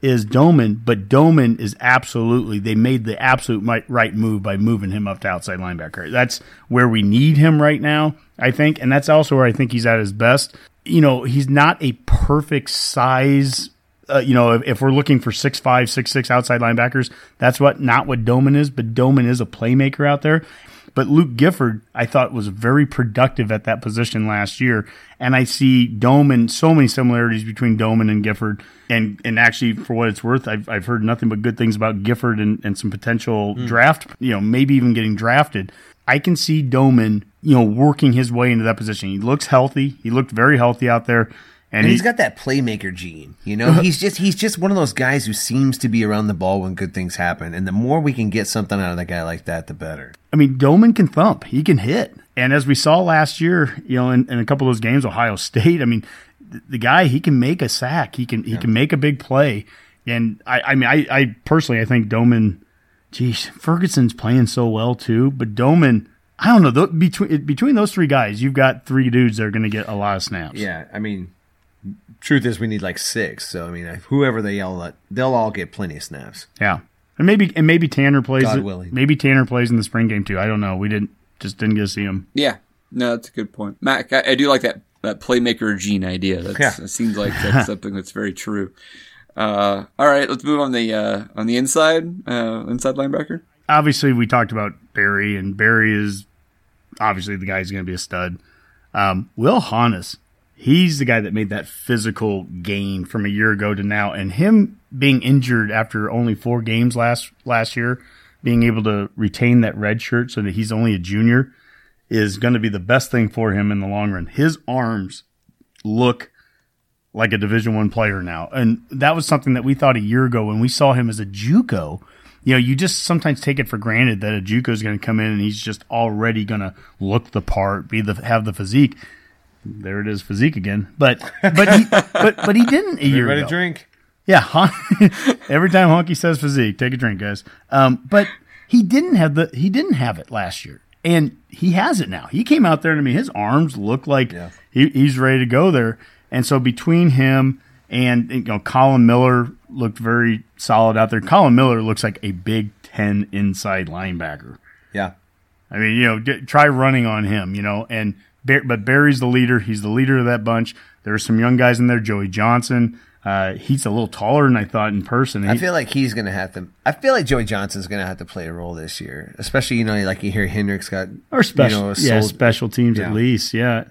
is Domann. But Domann is absolutely. They made the absolute right, move by moving him up to outside linebacker. That's where we need him right now, I think, and that's also where I think he's at his best. You know, he's not a perfect size uh, you know, if, if we're looking for six five, six six outside linebackers, that's what not what Domann is. But Domann is a playmaker out there. But Luke Gifford, I thought was very productive at that position last year. And I see Domann, so many similarities between Domann and Gifford. And, and actually, for what it's worth, I've, I've heard nothing but good things about Gifford and, and some potential hmm. draft, you know, maybe even getting drafted. I can see Domann, you know, working his way into that position. He looks healthy. He looked very healthy out there. And, And he, he's got that playmaker gene, you know. He's just he's just one of those guys who seems to be around the ball when good things happen. And the more we can get something out of a guy like that, the better. I mean, Domann can thump. He can hit. And as we saw last year, you know, in, in a couple of those games, Ohio State, I mean, the, the guy, he can make a sack. He can, he can make a big play. And I, I mean, I, I personally, I think Domann, geez, Ferguson's playing so well too, but Domann, I don't know, th- between, between those three guys, you've got three dudes that are going to get a lot of snaps. Yeah, I mean, truth is we need like six. So I mean, whoever they yell at, they'll all get plenty of snaps. Yeah. And maybe, and maybe Tannor plays, God willing. maybe Tannor plays in the spring game too. I don't know. We didn't, just didn't get to see him. Yeah, no, that's a good point, Mac. I, I do like that that playmaker gene idea. That's, Yeah. It seems like that's something that's very true. Uh, all right, let's move on the uh, on the inside uh, inside linebacker. obviously we talked about Barry, and Barry is obviously the guy who's going to be a stud. Um, Will Honas, he's the guy that made that physical gain from a year ago to now, and him being injured after only four games last last year, being able to retain that red shirt so that he's only a junior is going to be the best thing for him in the long run. His arms look like a Division One player now, and that was something that we thought a year ago when we saw him as a JUCO. You know, you just sometimes take it for granted that a JUCO is going to come in and he's just already going to look the part, be the have the physique. There it is, physique again. But but he but but he didn't a year ago. drink? Yeah, hon- every time Honky says physique, take a drink, guys. Um, but he didn't have the he didn't have it last year, and he has it now. He came out there, to I mean, his arms look like Yeah. he, he's ready to go there. And so between him and you know, Collin Miller looked very solid out there. Collin Miller looks like a Big Ten inside linebacker. Yeah. I mean, you know, get, try running on him, you know, and but Barry's the leader. He's the leader of that bunch. There's some young guys in there. Joey Johnson. Uh, he's a little taller than I thought in person. I feel like he's going to have to. I feel like Joey Johnson's going to have to play a role this year, especially you know, like you hear Hendricks got or special, you know, yeah, special teams Yeah. at least, yeah,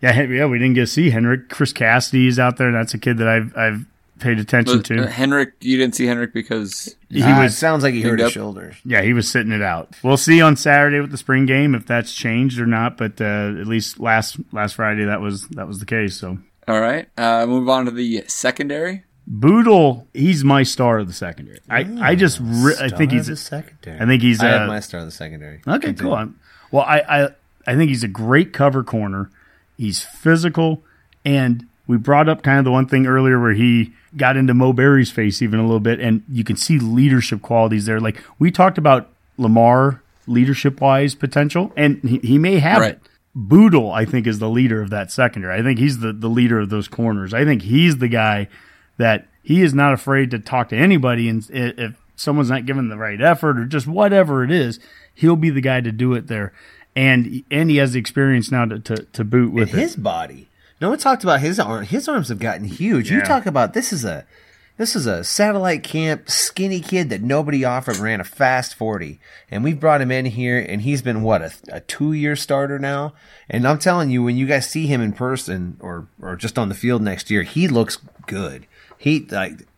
yeah, yeah. We didn't get to see Henrich. Chris Cassidy is out there. That's a kid that I've I've paid attention Uh, to. Henrich, you didn't see Henrich because He Ah, was sounds like he hurt his up. shoulders. Yeah, he was sitting it out. We'll see on Saturday with the spring game if that's changed or not. But uh, at least last last Friday that was that was the case. So all right. Uh, move on to the secondary. Bootle, he's my star of the secondary. I I just re- I think he's of the secondary. I think he's I uh, have my star of the secondary. Okay, Continue. cool. I'm- Well, I, I I think he's a great cover corner. He's physical, and we brought up kind of the one thing earlier where he got into Mo Barry's face even a little bit, and you can see leadership qualities there. Like we talked about Lamar leadership wise potential, and he, he may have Right. it. Bootle, I think, is the leader of that secondary. I think he's the, the leader of those corners. I think he's the guy that he is not afraid to talk to anybody, and if someone's not giving the right effort or just whatever it is, he'll be the guy to do it there. And and he has the experience now to, to, to boot with his it. body. No one talked about his arm. His arms have gotten huge. You talk about this is a this is a satellite camp skinny kid that nobody offered ran a fast forty, and we've brought him in here, and he's been what a, a two year starter now. And I'm telling you, when you guys see him in person or or just on the field next year, he looks good. He like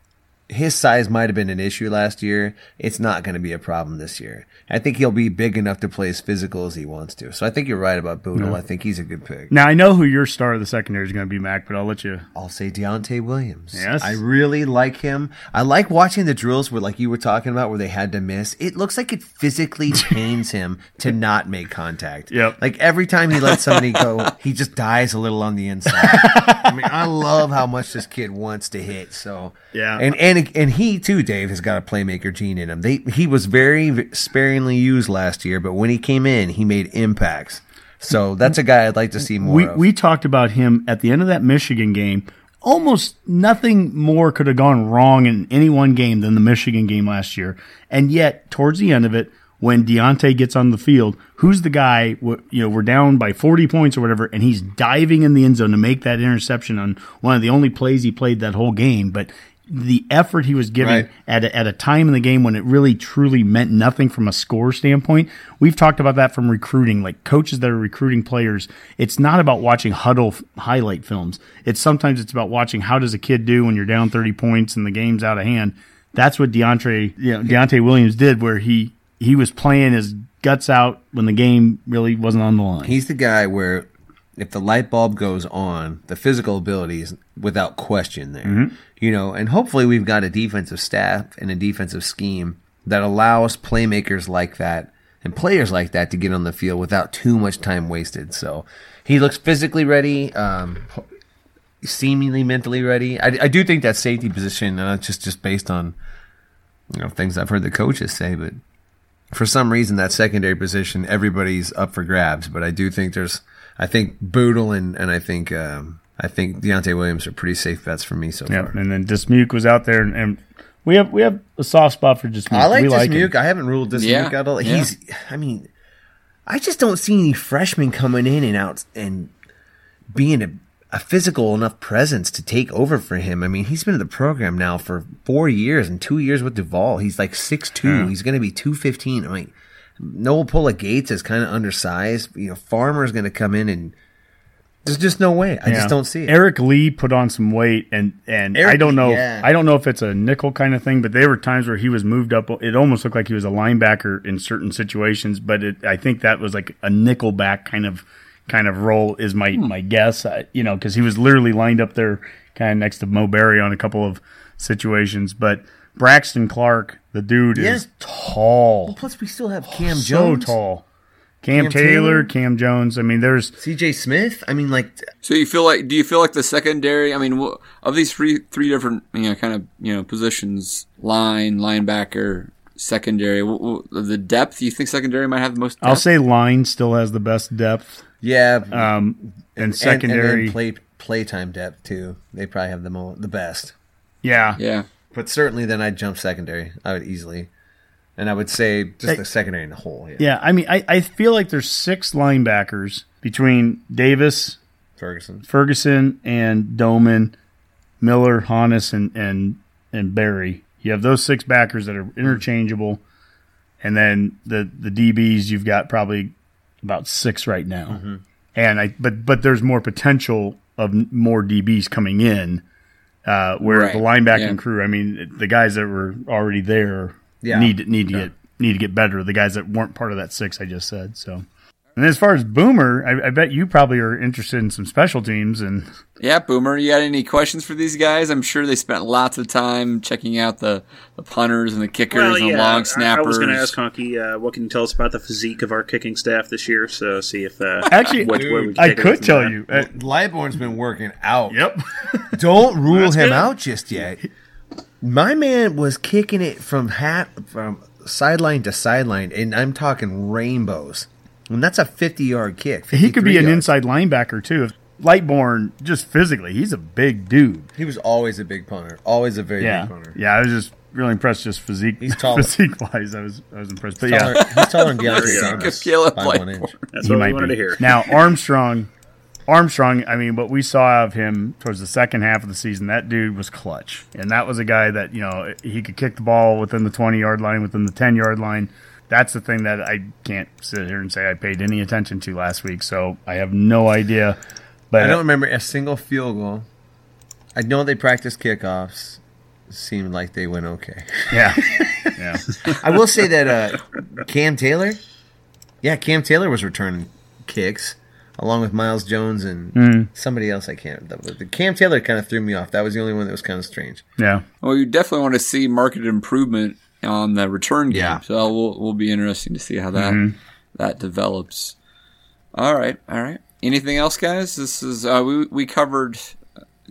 his size might have been an issue last year. It's not going to be a problem this year. I think he'll be big enough to play as physical as he wants to. So I think you're right about Bootle. I think he's a good pick. Now I know who your star of the secondary is going to be, Mac, but I'll let you. I'll say Deontai Williams. Yes. I really like him. I like watching the drills where, like you were talking about, where they had to miss. It looks like it physically pains him to not make contact. Yep. Like every time he lets somebody go, he just dies a little on the inside. I mean, I love how much this kid wants to hit. So Yeah. and and and he too, Dave, has got a playmaker gene in him. They he was very sparingly used last year, but when he came in, he made impacts. So that's a guy I'd like to see more We of. we talked about him at the end of that Michigan game. Almost nothing more could have gone wrong in any one game than the Michigan game last year. And yet, towards the end of it, when Deontai gets on the field, who's the guy? You know, we're down by 40 points or whatever, and he's diving in the end zone to make that interception on one of the only plays he played that whole game. But the effort he was giving Right. at a, at a time in the game when it really truly meant nothing from a score standpoint. We've talked about that from recruiting, like coaches that are recruiting players. It's not about watching huddle f- highlight films. It's sometimes it's about watching how does a kid do when you're down 30 points and the game's out of hand. That's what DeAndre, you know, Deontai Williams did where he, he was playing his guts out when the game really wasn't on the line. He's the guy where if the light bulb goes on, the physical ability is without question there. You know, and hopefully we've got a defensive staff and a defensive scheme that allows playmakers like that and players like that to get on the field without too much time wasted. So he looks physically ready, um, seemingly mentally ready. I, I do think that safety position, uh, just just based on you know things I've heard the coaches say, but for some reason that secondary position everybody's up for grabs but i do think there's i think Bootle and, and i think um, i think Deontai williams are pretty safe bets for me so Yep. far And then Dismuke was out there, and, and we have we have a soft spot for Dismuke. i like we this like. Dismuke. i haven't ruled this Yeah, out all yeah. he's i mean i just don't see any freshmen coming in and out and being a, a physical enough presence to take over for him i mean he's been in the program now for four years and two years with Duval. he's like six 6'2 he's going to be 215 i mean Noa Pola-Gates is kind of undersized. You know, Farmer's going to come in and there's just no way. I Yeah. just don't see it. Eric Lee put on some weight, and and Eric- I don't know, yeah. I don't know if it's a nickel kind of thing, but there were times where he was moved up. It almost looked like he was a linebacker in certain situations, but it, I think that was like a nickel back kind of kind of role is my Hmm. my guess. I, you know, because he was literally lined up there, kind of next to Mo Barry on a couple of situations, but. Braxton Clark, the dude Yeah. is tall, Plus, we still have Cam so Jones, So tall. Cam, Cam Taylor, Taylor. Cam Jones. I mean, there's C.J. Smith. I mean, like, So you feel like? Do you feel like the secondary? I mean, of these three three different you know kind of you know positions, line, linebacker, secondary, wh- wh- the depth. You think secondary might have the most? Depth? I'll say line still has the best depth. yeah, Um, and and- secondary, and, then play playtime depth too. They probably have the mo- the best. yeah, Yeah. But certainly, then I'd jump secondary. I would easily, and I would say just Hey. the secondary in the whole. Yeah, yeah. I mean, I, I feel like there's six linebackers between Davis, Ferguson. Ferguson, and Domann, Miller, Honas, and and and Barry. You have those six backers that are interchangeable, and then the the DBs you've got probably about six right now. Mm-hmm. And I but but there's more potential of more DBs coming in. Uh, where Right, the linebacking yeah. crew, I mean, the guys that were already there Yeah. need need to get need to get better. The guys that weren't part of that six I just said. So, and as far as Boomer, I, I bet you probably are interested in some special teams and Yeah, Boomer, you got any questions for these guys? I'm sure they spent lots of time checking out the, the punters and the kickers Well, and yeah, the long I- snappers. I, was going to ask Honky, uh, what can you tell us about the physique of our kicking staff this year? So see if uh, Actually, what, what we I could tell that. you. Uh, Lightbourn's been working out. yep. Don't rule him good. out just yet. My man was kicking it from hat from sideline to sideline, and I'm talking rainbows. And that's a 50 yard kick. he could be 53 an yards. inside linebacker too. Lightbourn, just physically, he's a big dude. He was always a big punter. Always a very Yeah, big punter. yeah. I was just really impressed, just physique. He's tall. physique wise. I was I was impressed. But Taller, yeah, he's taller than There Deontay you go. Thomas Caleb by one Lightbourn. inch. That's he what might we wanted be. to hear. Now Armstrong, Armstrong. I mean, what we saw of him towards the second half of the season, that dude was clutch, and that was a guy that you know he could kick the ball within the twenty yard line, within the ten yard line. That's the thing that I can't sit here and say I paid any attention to last week, so I have no idea. But I don't remember a single field goal. I know they practiced kickoffs. Seemed like they went okay. yeah, yeah. I will say that uh, Cam Taylor, yeah, Cam Taylor was returning kicks along with Miles Jones and Hmm. somebody else. I can't. The, the Cam Taylor kind of threw me off. That was the only one that was kind of strange. Yeah. Well, you definitely want to see market improvement on the return game. Yeah. So we'll we'll be interesting to see how that Mm-hmm. that develops. All right, all right. Anything else, guys? This is uh, we we covered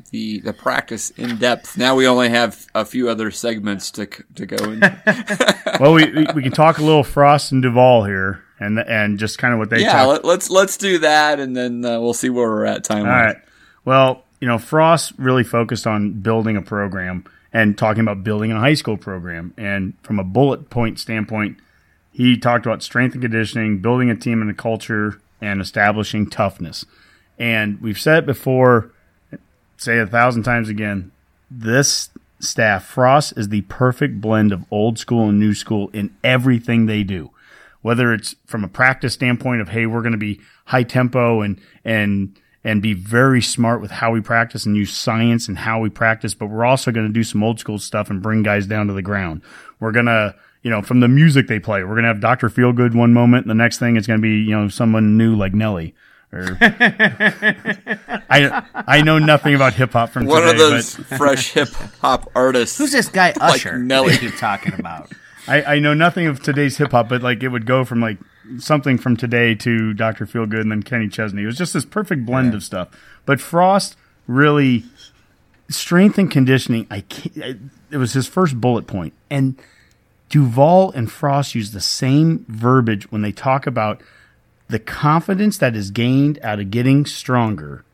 the the practice in depth. Now we only have a few other segments to to go into. Well, we, we we can talk a little Frost and Duval here, and and just kind of what they yeah, talk- let, let's let's do that, and then uh, we'll see where we're at time. All right. Well, you know, Frost really focused on building a program and talking about building a high school program. And from a bullet point standpoint, he talked about strength and conditioning, building a team and a culture, and establishing toughness. And we've said it before, say it a thousand times again. This staff, Frost is the perfect blend of old school and new school in everything they do. Whether it's from a practice standpoint of, hey, we're going to be high tempo and, and, and be very smart with how we practice and use science and how we practice, but we're also going to do some old school stuff and bring guys down to the ground. We're going to, you know, from the music they play, we're going to have Dr. Feelgood one moment. And the next thing is going to be, you know, someone new like Nelly. Or I I know nothing about hip hop from One today, of those but fresh hip hop artists. Who's this guy Usher? Nelly. that you're talking about. I, I know nothing of today's hip hop, but like it would go from like something from today to Dr. Feelgood and then Kenny Chesney. It was just this perfect blend of stuff. But Frost really strength and conditioning. I I, it was his first bullet point. point, and Duval and Frost use the same verbiage when they talk about the confidence that is gained out of getting stronger.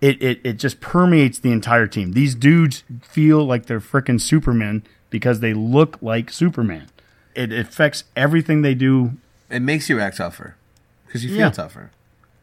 It, it, it just permeates the entire team. These dudes feel like they're freaking Superman because they look like Superman. It affects everything they do. It makes you act tougher because you feel Yeah. tougher.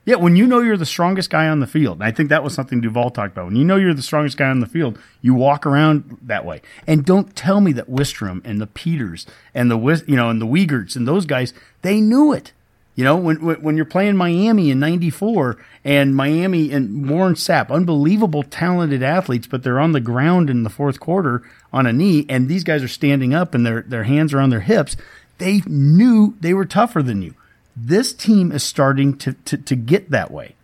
Yeah, when you know you're the strongest guy on the field, and I think that was something Duval talked about. When you know you're the strongest guy on the field, you walk around that way. And don't tell me that Wistrom and the Peters and the you know and the Wiegerts and those guys they knew it. You know, when when, when you're playing Miami in '94 and Miami and Warren Sapp, unbelievable talented athletes, but they're on the ground in the fourth quarter on a knee, and these guys are standing up and their their hands are on their hips. They knew they were tougher than you. This team is starting to, to, to get that way.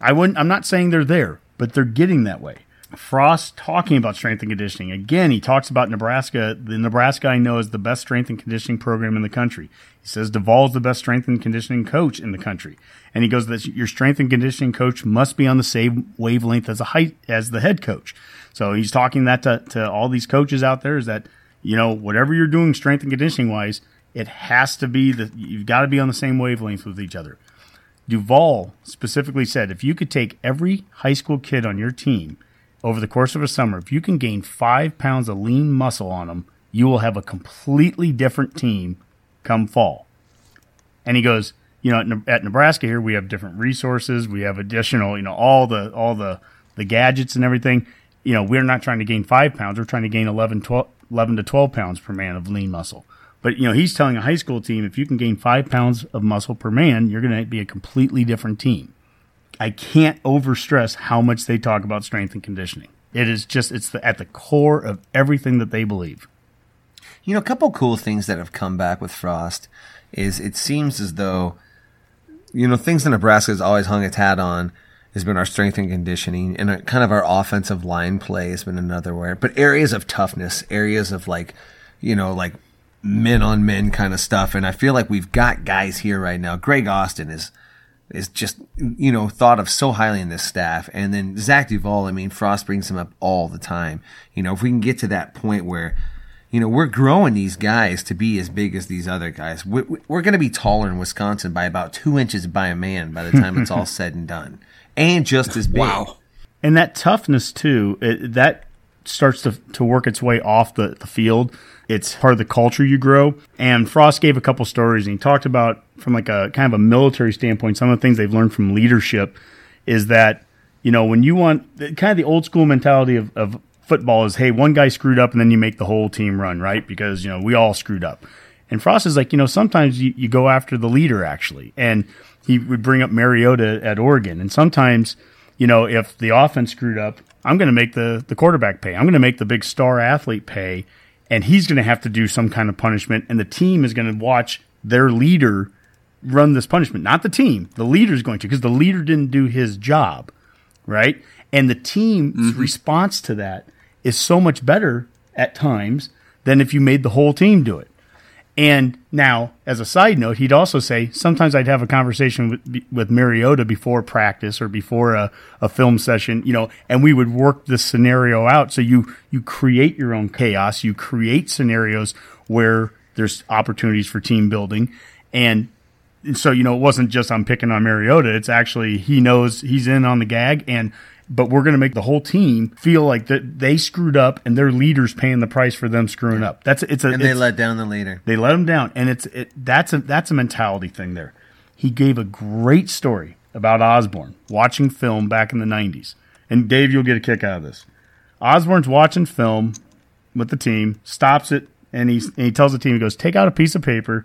I wouldn't. I'm not saying they're there, but they're getting that way. Frost talking about strength and conditioning again. He talks about Nebraska. The Nebraska I know is the best strength and conditioning program in the country. He says Duval's the best strength and conditioning coach in the country, and he goes that your strength and conditioning coach must be on the same wavelength as a height as the head coach. So he's talking that to, to all these coaches out there is that you know whatever you're doing strength and conditioning wise, it has to be that you've got to be on the same wavelength with each other. Duval specifically said if you could take every high school kid on your team over the course of a summer, if you can gain five pounds of lean muscle on them, you will have a completely different team come fall. And he goes, you know, at at Nebraska here we have different resources, we have additional, you know, all the all the the gadgets and everything. You know, we're not trying to gain five pounds; we're trying to gain 11, 12, 11 to twelve pounds per man of lean muscle. But you know, he's telling a high school team if you can gain five pounds of muscle per man, you're going to be a completely different team. I can't overstress how much they talk about strength and conditioning. It is just it's the, at the core of everything that they believe. You know, a couple cool things that have come back with Frost is it seems as though, you know, things that Nebraska has always hung its hat on has been our strength and conditioning and kind of our offensive line play has been another where, but areas of toughness, areas of like, you know, like men on men kind of stuff. And I feel like we've got guys here right now. Greg Austin is, is just, you know, thought of so highly in this staff. And then Zach Duval, I mean, Frost brings him up all the time. You know, if we can get to that point where, you know, we're growing these guys to be as big as these other guys. We- we- We're going to be taller in Wisconsin by about two inches by a man by the time it's all said and done, and just as big. Wow. And that toughness too, it, that starts to, to work its way off the, the field. It's part of the culture you grow. And Frost gave a couple stories and he talked about from like a kind of a military standpoint, some of the things they've learned from leadership is that, you know, when you want kind of the old school mentality of, of football is, hey, one guy screwed up and then you make the whole team run, right? Because, you know, we all screwed up. And Frost is like, you know, sometimes you, you go after the leader actually. And he would bring up Mariota at Oregon. And sometimes, you know, if the offense screwed up, I'm going to make the, the quarterback pay. I'm going to make the big star athlete pay. And he's going to have to do some kind of punishment. And the team is going to watch their leader run this punishment. Not the team. The leader's going to, because the leader didn't do his job. Right. And the team's mm-hmm. response to that is so much better at times than if you made the whole team do it. And now, as a side note, he'd also say sometimes I'd have a conversation with, with Mariota before practice or before a, a film session, you know, and we would work this scenario out. So you you create your own chaos, you create scenarios where there's opportunities for team building, and so you know it wasn't just I'm picking on Mariota. It's actually he knows he's in on the gag, and but we're going to make the whole team feel like that they screwed up and their leaders paying the price for them screwing up. That's it's a And they let down the leader. they let him down, and it's it, that's a that's a mentality thing there. He gave a great story about Osborne watching film back in the '90s, and Dave, you'll get a kick out of this. Osborne's watching film with the team, stops it, and, he's, and he tells the team, he goes, take out a piece of paper,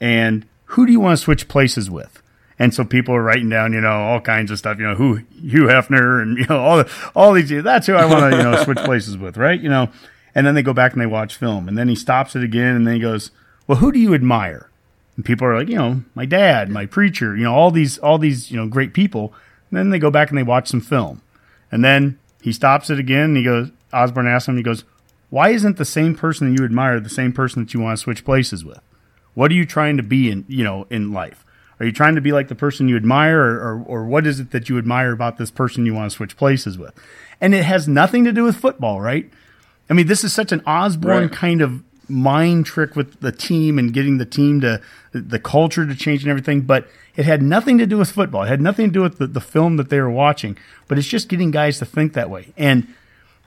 and who do you want to switch places with? And so people are writing down, you know, all kinds of stuff, you know, who Hugh Hefner and you know all the, all these. That's who I want to you know switch places with, right? You know, and then they go back and they watch film, and then he stops it again, and then he goes, "Well, who do you admire?" And people are like, you know, my dad, my preacher, you know, all these all these you know great people. And then they go back and they watch some film, and then he stops it again, and he goes. Osborne asks him, he goes, "Why isn't the same person that you admire the same person that you want to switch places with? What are you trying to be in you know in life?" Are you trying to be like the person you admire, or, or, or, what is it that you admire about this person you want to switch places with? And it has nothing to do with football, right? I mean, this is such an Osborne Right. kind of mind trick with the team and getting the team to the culture to change and everything, but it had nothing to do with football. It had nothing to do with the, the film that they were watching, but it's just getting guys to think that way. And,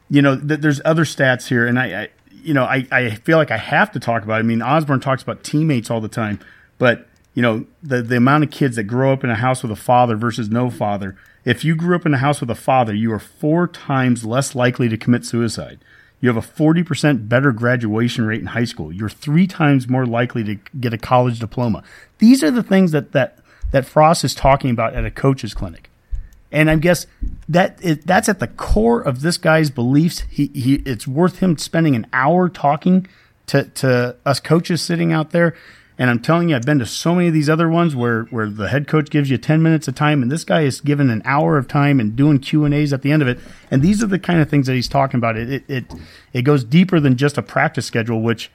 you know, th- there's other stats here, and I, I you know, I, I feel like I have to talk about it. I mean, Osborne talks about teammates all the time, but you know, the, the amount of kids that grow up in a house with a father versus no father. If you grew up in a house with a father, you are four times less likely to commit suicide. You have a 40% better graduation rate in high school. You're three times more likely to get a college diploma. These are the things that, that, that Frost is talking about at a coach's clinic. And I guess that it, that's at the core of this guy's beliefs. He, he, it's worth him spending an hour talking to, to us coaches sitting out there. And I'm telling you, I've been to so many of these other ones where, where the head coach gives you 10 minutes of time and this guy is given an hour of time and doing Q and A's at the end of it. And these are the kind of things that he's talking about. It, it, it, it goes deeper than just a practice schedule, which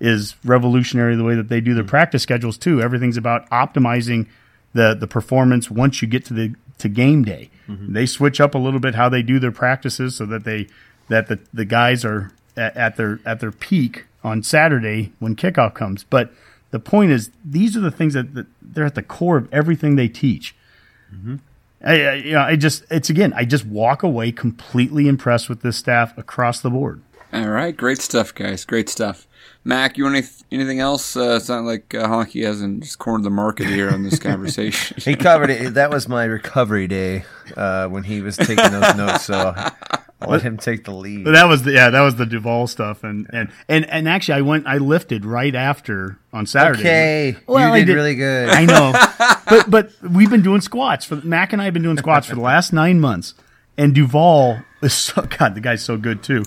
is revolutionary the way that they do their practice schedules too. Everything's about optimizing the, the performance once you get to the, to game day. Mm-hmm. They switch up a little bit how they do their practices so that they, that the, the guys are at, at their, at their peak on Saturday when kickoff comes. But, the point is these are the things that, that they're at the core of everything they teach. Mm-hmm. I, I, you know, I just it's again, I just walk away completely impressed with this staff across the board. All right, great stuff, guys. Great stuff. Mac, you want any, anything else? Uh, it's not like uh, Honky hasn't just cornered the market here on this conversation. He covered it. That was my recovery day uh, when he was taking those notes. So I'll let him take the lead. But that was the yeah, that was the Duval stuff, and and and and actually, I went I lifted right after on Saturday. Okay, Well, I you did, did- really good. I know, but but we've been doing squats for Mac and I have been doing squats for the last nine months, and Duval is so God, the guy's so good too,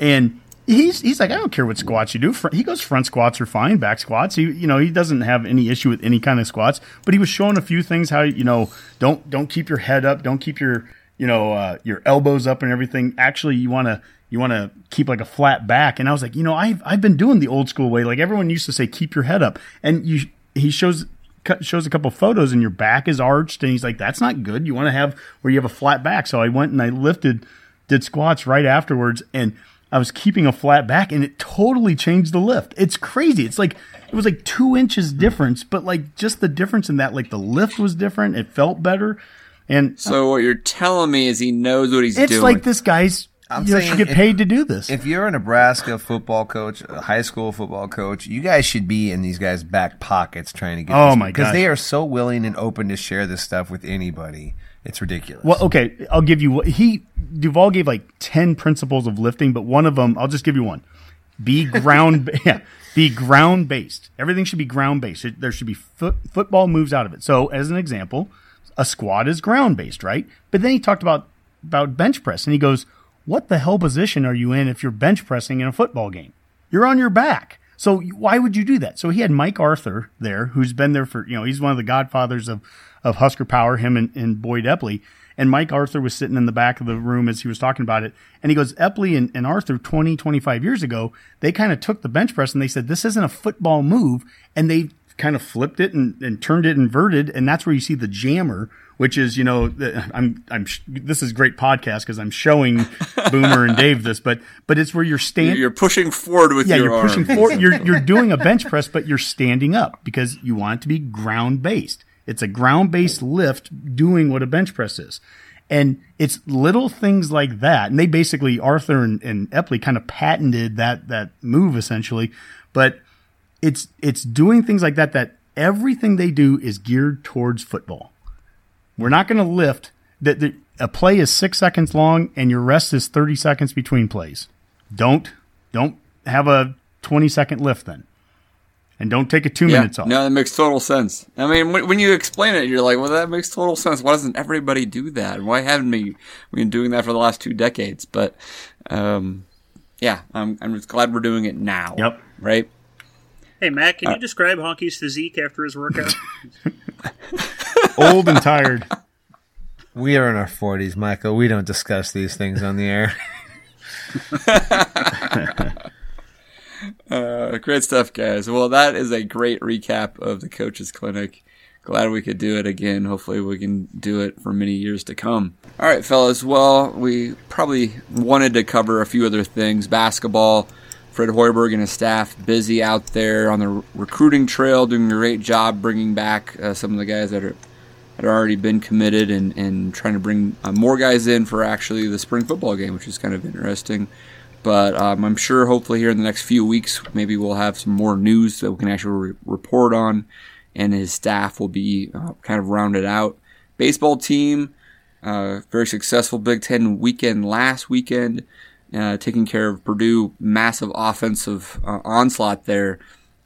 and he's he's like I don't care what squats you do. He goes front squats are fine, back squats. He you know he doesn't have any issue with any kind of squats, but he was showing a few things how you know don't don't keep your head up, don't keep your you know uh, your elbows up and everything. Actually, you want to you want to keep like a flat back. And I was like, you know, I've I've been doing the old school way. Like everyone used to say, keep your head up. And you he shows shows a couple photos and your back is arched and he's like that's not good you want to have where you have a flat back so i went and i lifted did squats right afterwards and i was keeping a flat back and it totally changed the lift it's crazy it's like it was like two inches difference but like just the difference in that like the lift was different it felt better and so what you're telling me is he knows what he's it's doing. It's like this guy's I'm you know, saying should get if- paid to do this If you're a Nebraska football coach, a high school football coach, you guys should be in these guys' back pockets trying to get. Oh this, my Because they are so willing and open to share this stuff with anybody. It's ridiculous. Well, okay, I'll give you what he Duval gave like ten principles of lifting, but one of them I'll just give you one: be ground, yeah, be ground based. Everything should be ground based. There should be foot, football moves out of it. So, as an example, a squat is ground based, right? But then he talked about about bench press, and he goes, "What the hell position are you in if you're bench pressing in a football game? You're on your back." So why would you do that? So he had Mike Arthur there, who's been there for you know he's one of the godfathers of of Husker Power, him and, and Boyd Epley. And Mike Arthur was sitting in the back of the room as he was talking about it. And he goes, Epley and, and Arthur 20, 25 years ago, they kind of took the bench press and they said, this isn't a football move. And they kind of flipped it and, and turned it inverted. And that's where you see the jammer, which is, you know, I'm, I'm, this is great podcast because I'm showing Boomer and Dave this, but, but it's where you're standing you're pushing forward with yeah, your you're pushing forward. You're you're doing a bench press, but you're standing up because you want it to be ground based. It's a ground based lift doing what a bench press is. And it's little things like that. And they basically, Arthur and, and Epley kind of patented that, that move essentially. But it's, it's doing things like that, that everything they do is geared towards football. We're not going to lift that the, a play is six seconds long and your rest is 30 seconds between plays. Don't, don't have a 20 second lift then. And don't take it two Yeah, minutes off. no, that makes total sense. I mean, when, when you explain it, you're like, well, that makes total sense. Why doesn't everybody do that? Why haven't we been doing that for the last two decades? But, um, yeah, I'm, I'm just glad we're doing it now. Yep. Right? Hey, Matt, can you describe Honky's physique after his workout? Old and tired. We are in our 40s, Michael. We don't discuss these things on the air. Uh, great stuff, guys. Well, that is a great recap of the Coaches Clinic. Glad we could do it again. Hopefully, we can do it for many years to come. All right, fellas. Well, we probably wanted to cover a few other things. Basketball. Fred Hoiberg and his staff busy out there on the recruiting trail, doing a great job bringing back uh, some of the guys that are had already been committed and, and trying to bring uh, more guys in for actually the spring football game, which is kind of interesting. But um, I'm sure hopefully here in the next few weeks, maybe we'll have some more news that we can actually re- report on, and his staff will be uh, kind of rounded out. Baseball team, uh, very successful Big Ten weekend last weekend, uh, taking care of Purdue, massive offensive uh, onslaught there.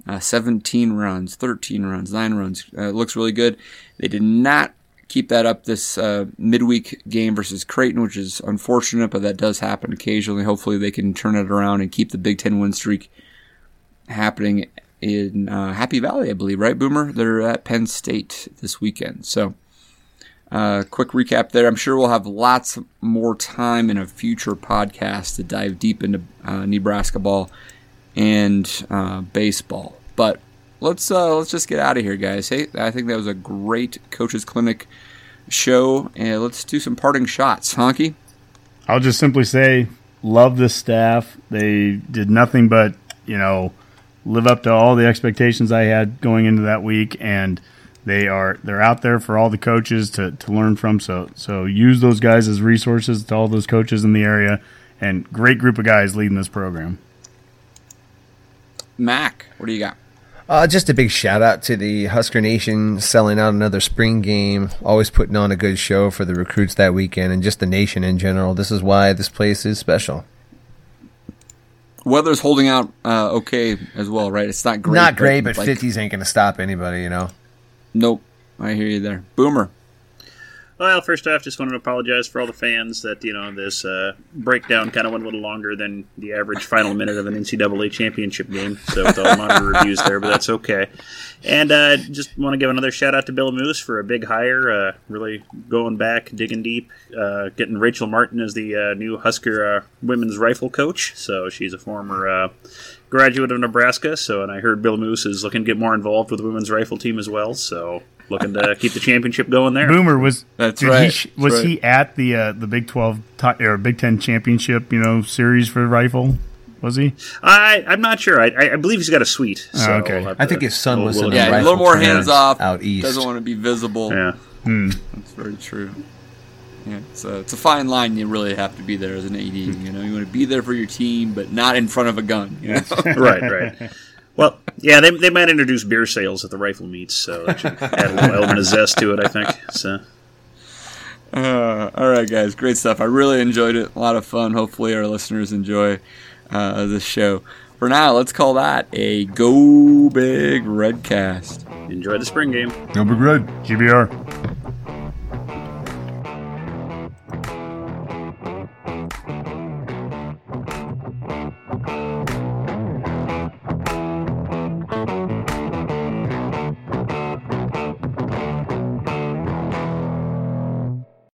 Uh, 17 runs, 13 runs, 9 runs. Uh, looks really good. They did not keep that up this uh, midweek game versus Creighton, which is unfortunate, but that does happen occasionally. Hopefully, they can turn it around and keep the Big Ten win streak happening in uh, Happy Valley, I believe, right, Boomer? They're at Penn State this weekend. So, uh, quick recap there. I'm sure we'll have lots more time in a future podcast to dive deep into uh, Nebraska ball and uh, baseball. But let's uh, let's just get out of here, guys. Hey, I think that was a great coaches clinic show, and let's do some parting shots, Honky. I'll just simply say, love this staff. They did nothing but, you know, live up to all the expectations I had going into that week, and they are they're out there for all the coaches to, to learn from. So so use those guys as resources to all those coaches in the area, and great group of guys leading this program. Mac, what do you got? Uh, just a big shout out to the Husker Nation selling out another spring game, always putting on a good show for the recruits that weekend and just the nation in general. This is why this place is special. Weather's holding out uh, okay as well, right? It's not great. Not great, but like- 50s ain't going to stop anybody, you know? Nope. I hear you there. Boomer. Well, first off, just wanted to apologize for all the fans that you know this uh, breakdown kind of went a little longer than the average final minute of an NCAA championship game. So with all my reviews there, but that's okay. And uh, just want to give another shout out to Bill Moos for a big hire. Uh, really going back, digging deep, uh, getting Rachel Martin as the uh, new Husker uh, women's rifle coach. So she's a former graduate of Nebraska. So, and I heard Bill Moos is looking to get more involved with the women's rifle team as well. So, looking to keep the championship going there. Boomer was That's did right. He, sh- That's was right. he at the uh, the Big Twelve ti- or Big Ten championship? You know, series for rifle. Was he? I I'm not sure. I I I believe he's got a suite. So Oh, okay. we'll have I to- think his son we'll- was we'll in look Yeah, the a little more hands off. out east. Doesn't want to be visible. that. Yeah. That's very true. Yeah, it's a, it's a fine line you really have to be there as an AD. You know, you want to be there for your team, but not in front of a gun. You know? right, right. Well, yeah, they, they might introduce beer sales at the rifle meets, so that should add a little element of zest to it, I think. So, Uh, all right, guys, great stuff. I really enjoyed it. A lot of fun. Hopefully, our listeners enjoy uh, this show. For now, let's call that a Go Big Red cast. enjoy the spring game. Go big red. GBR.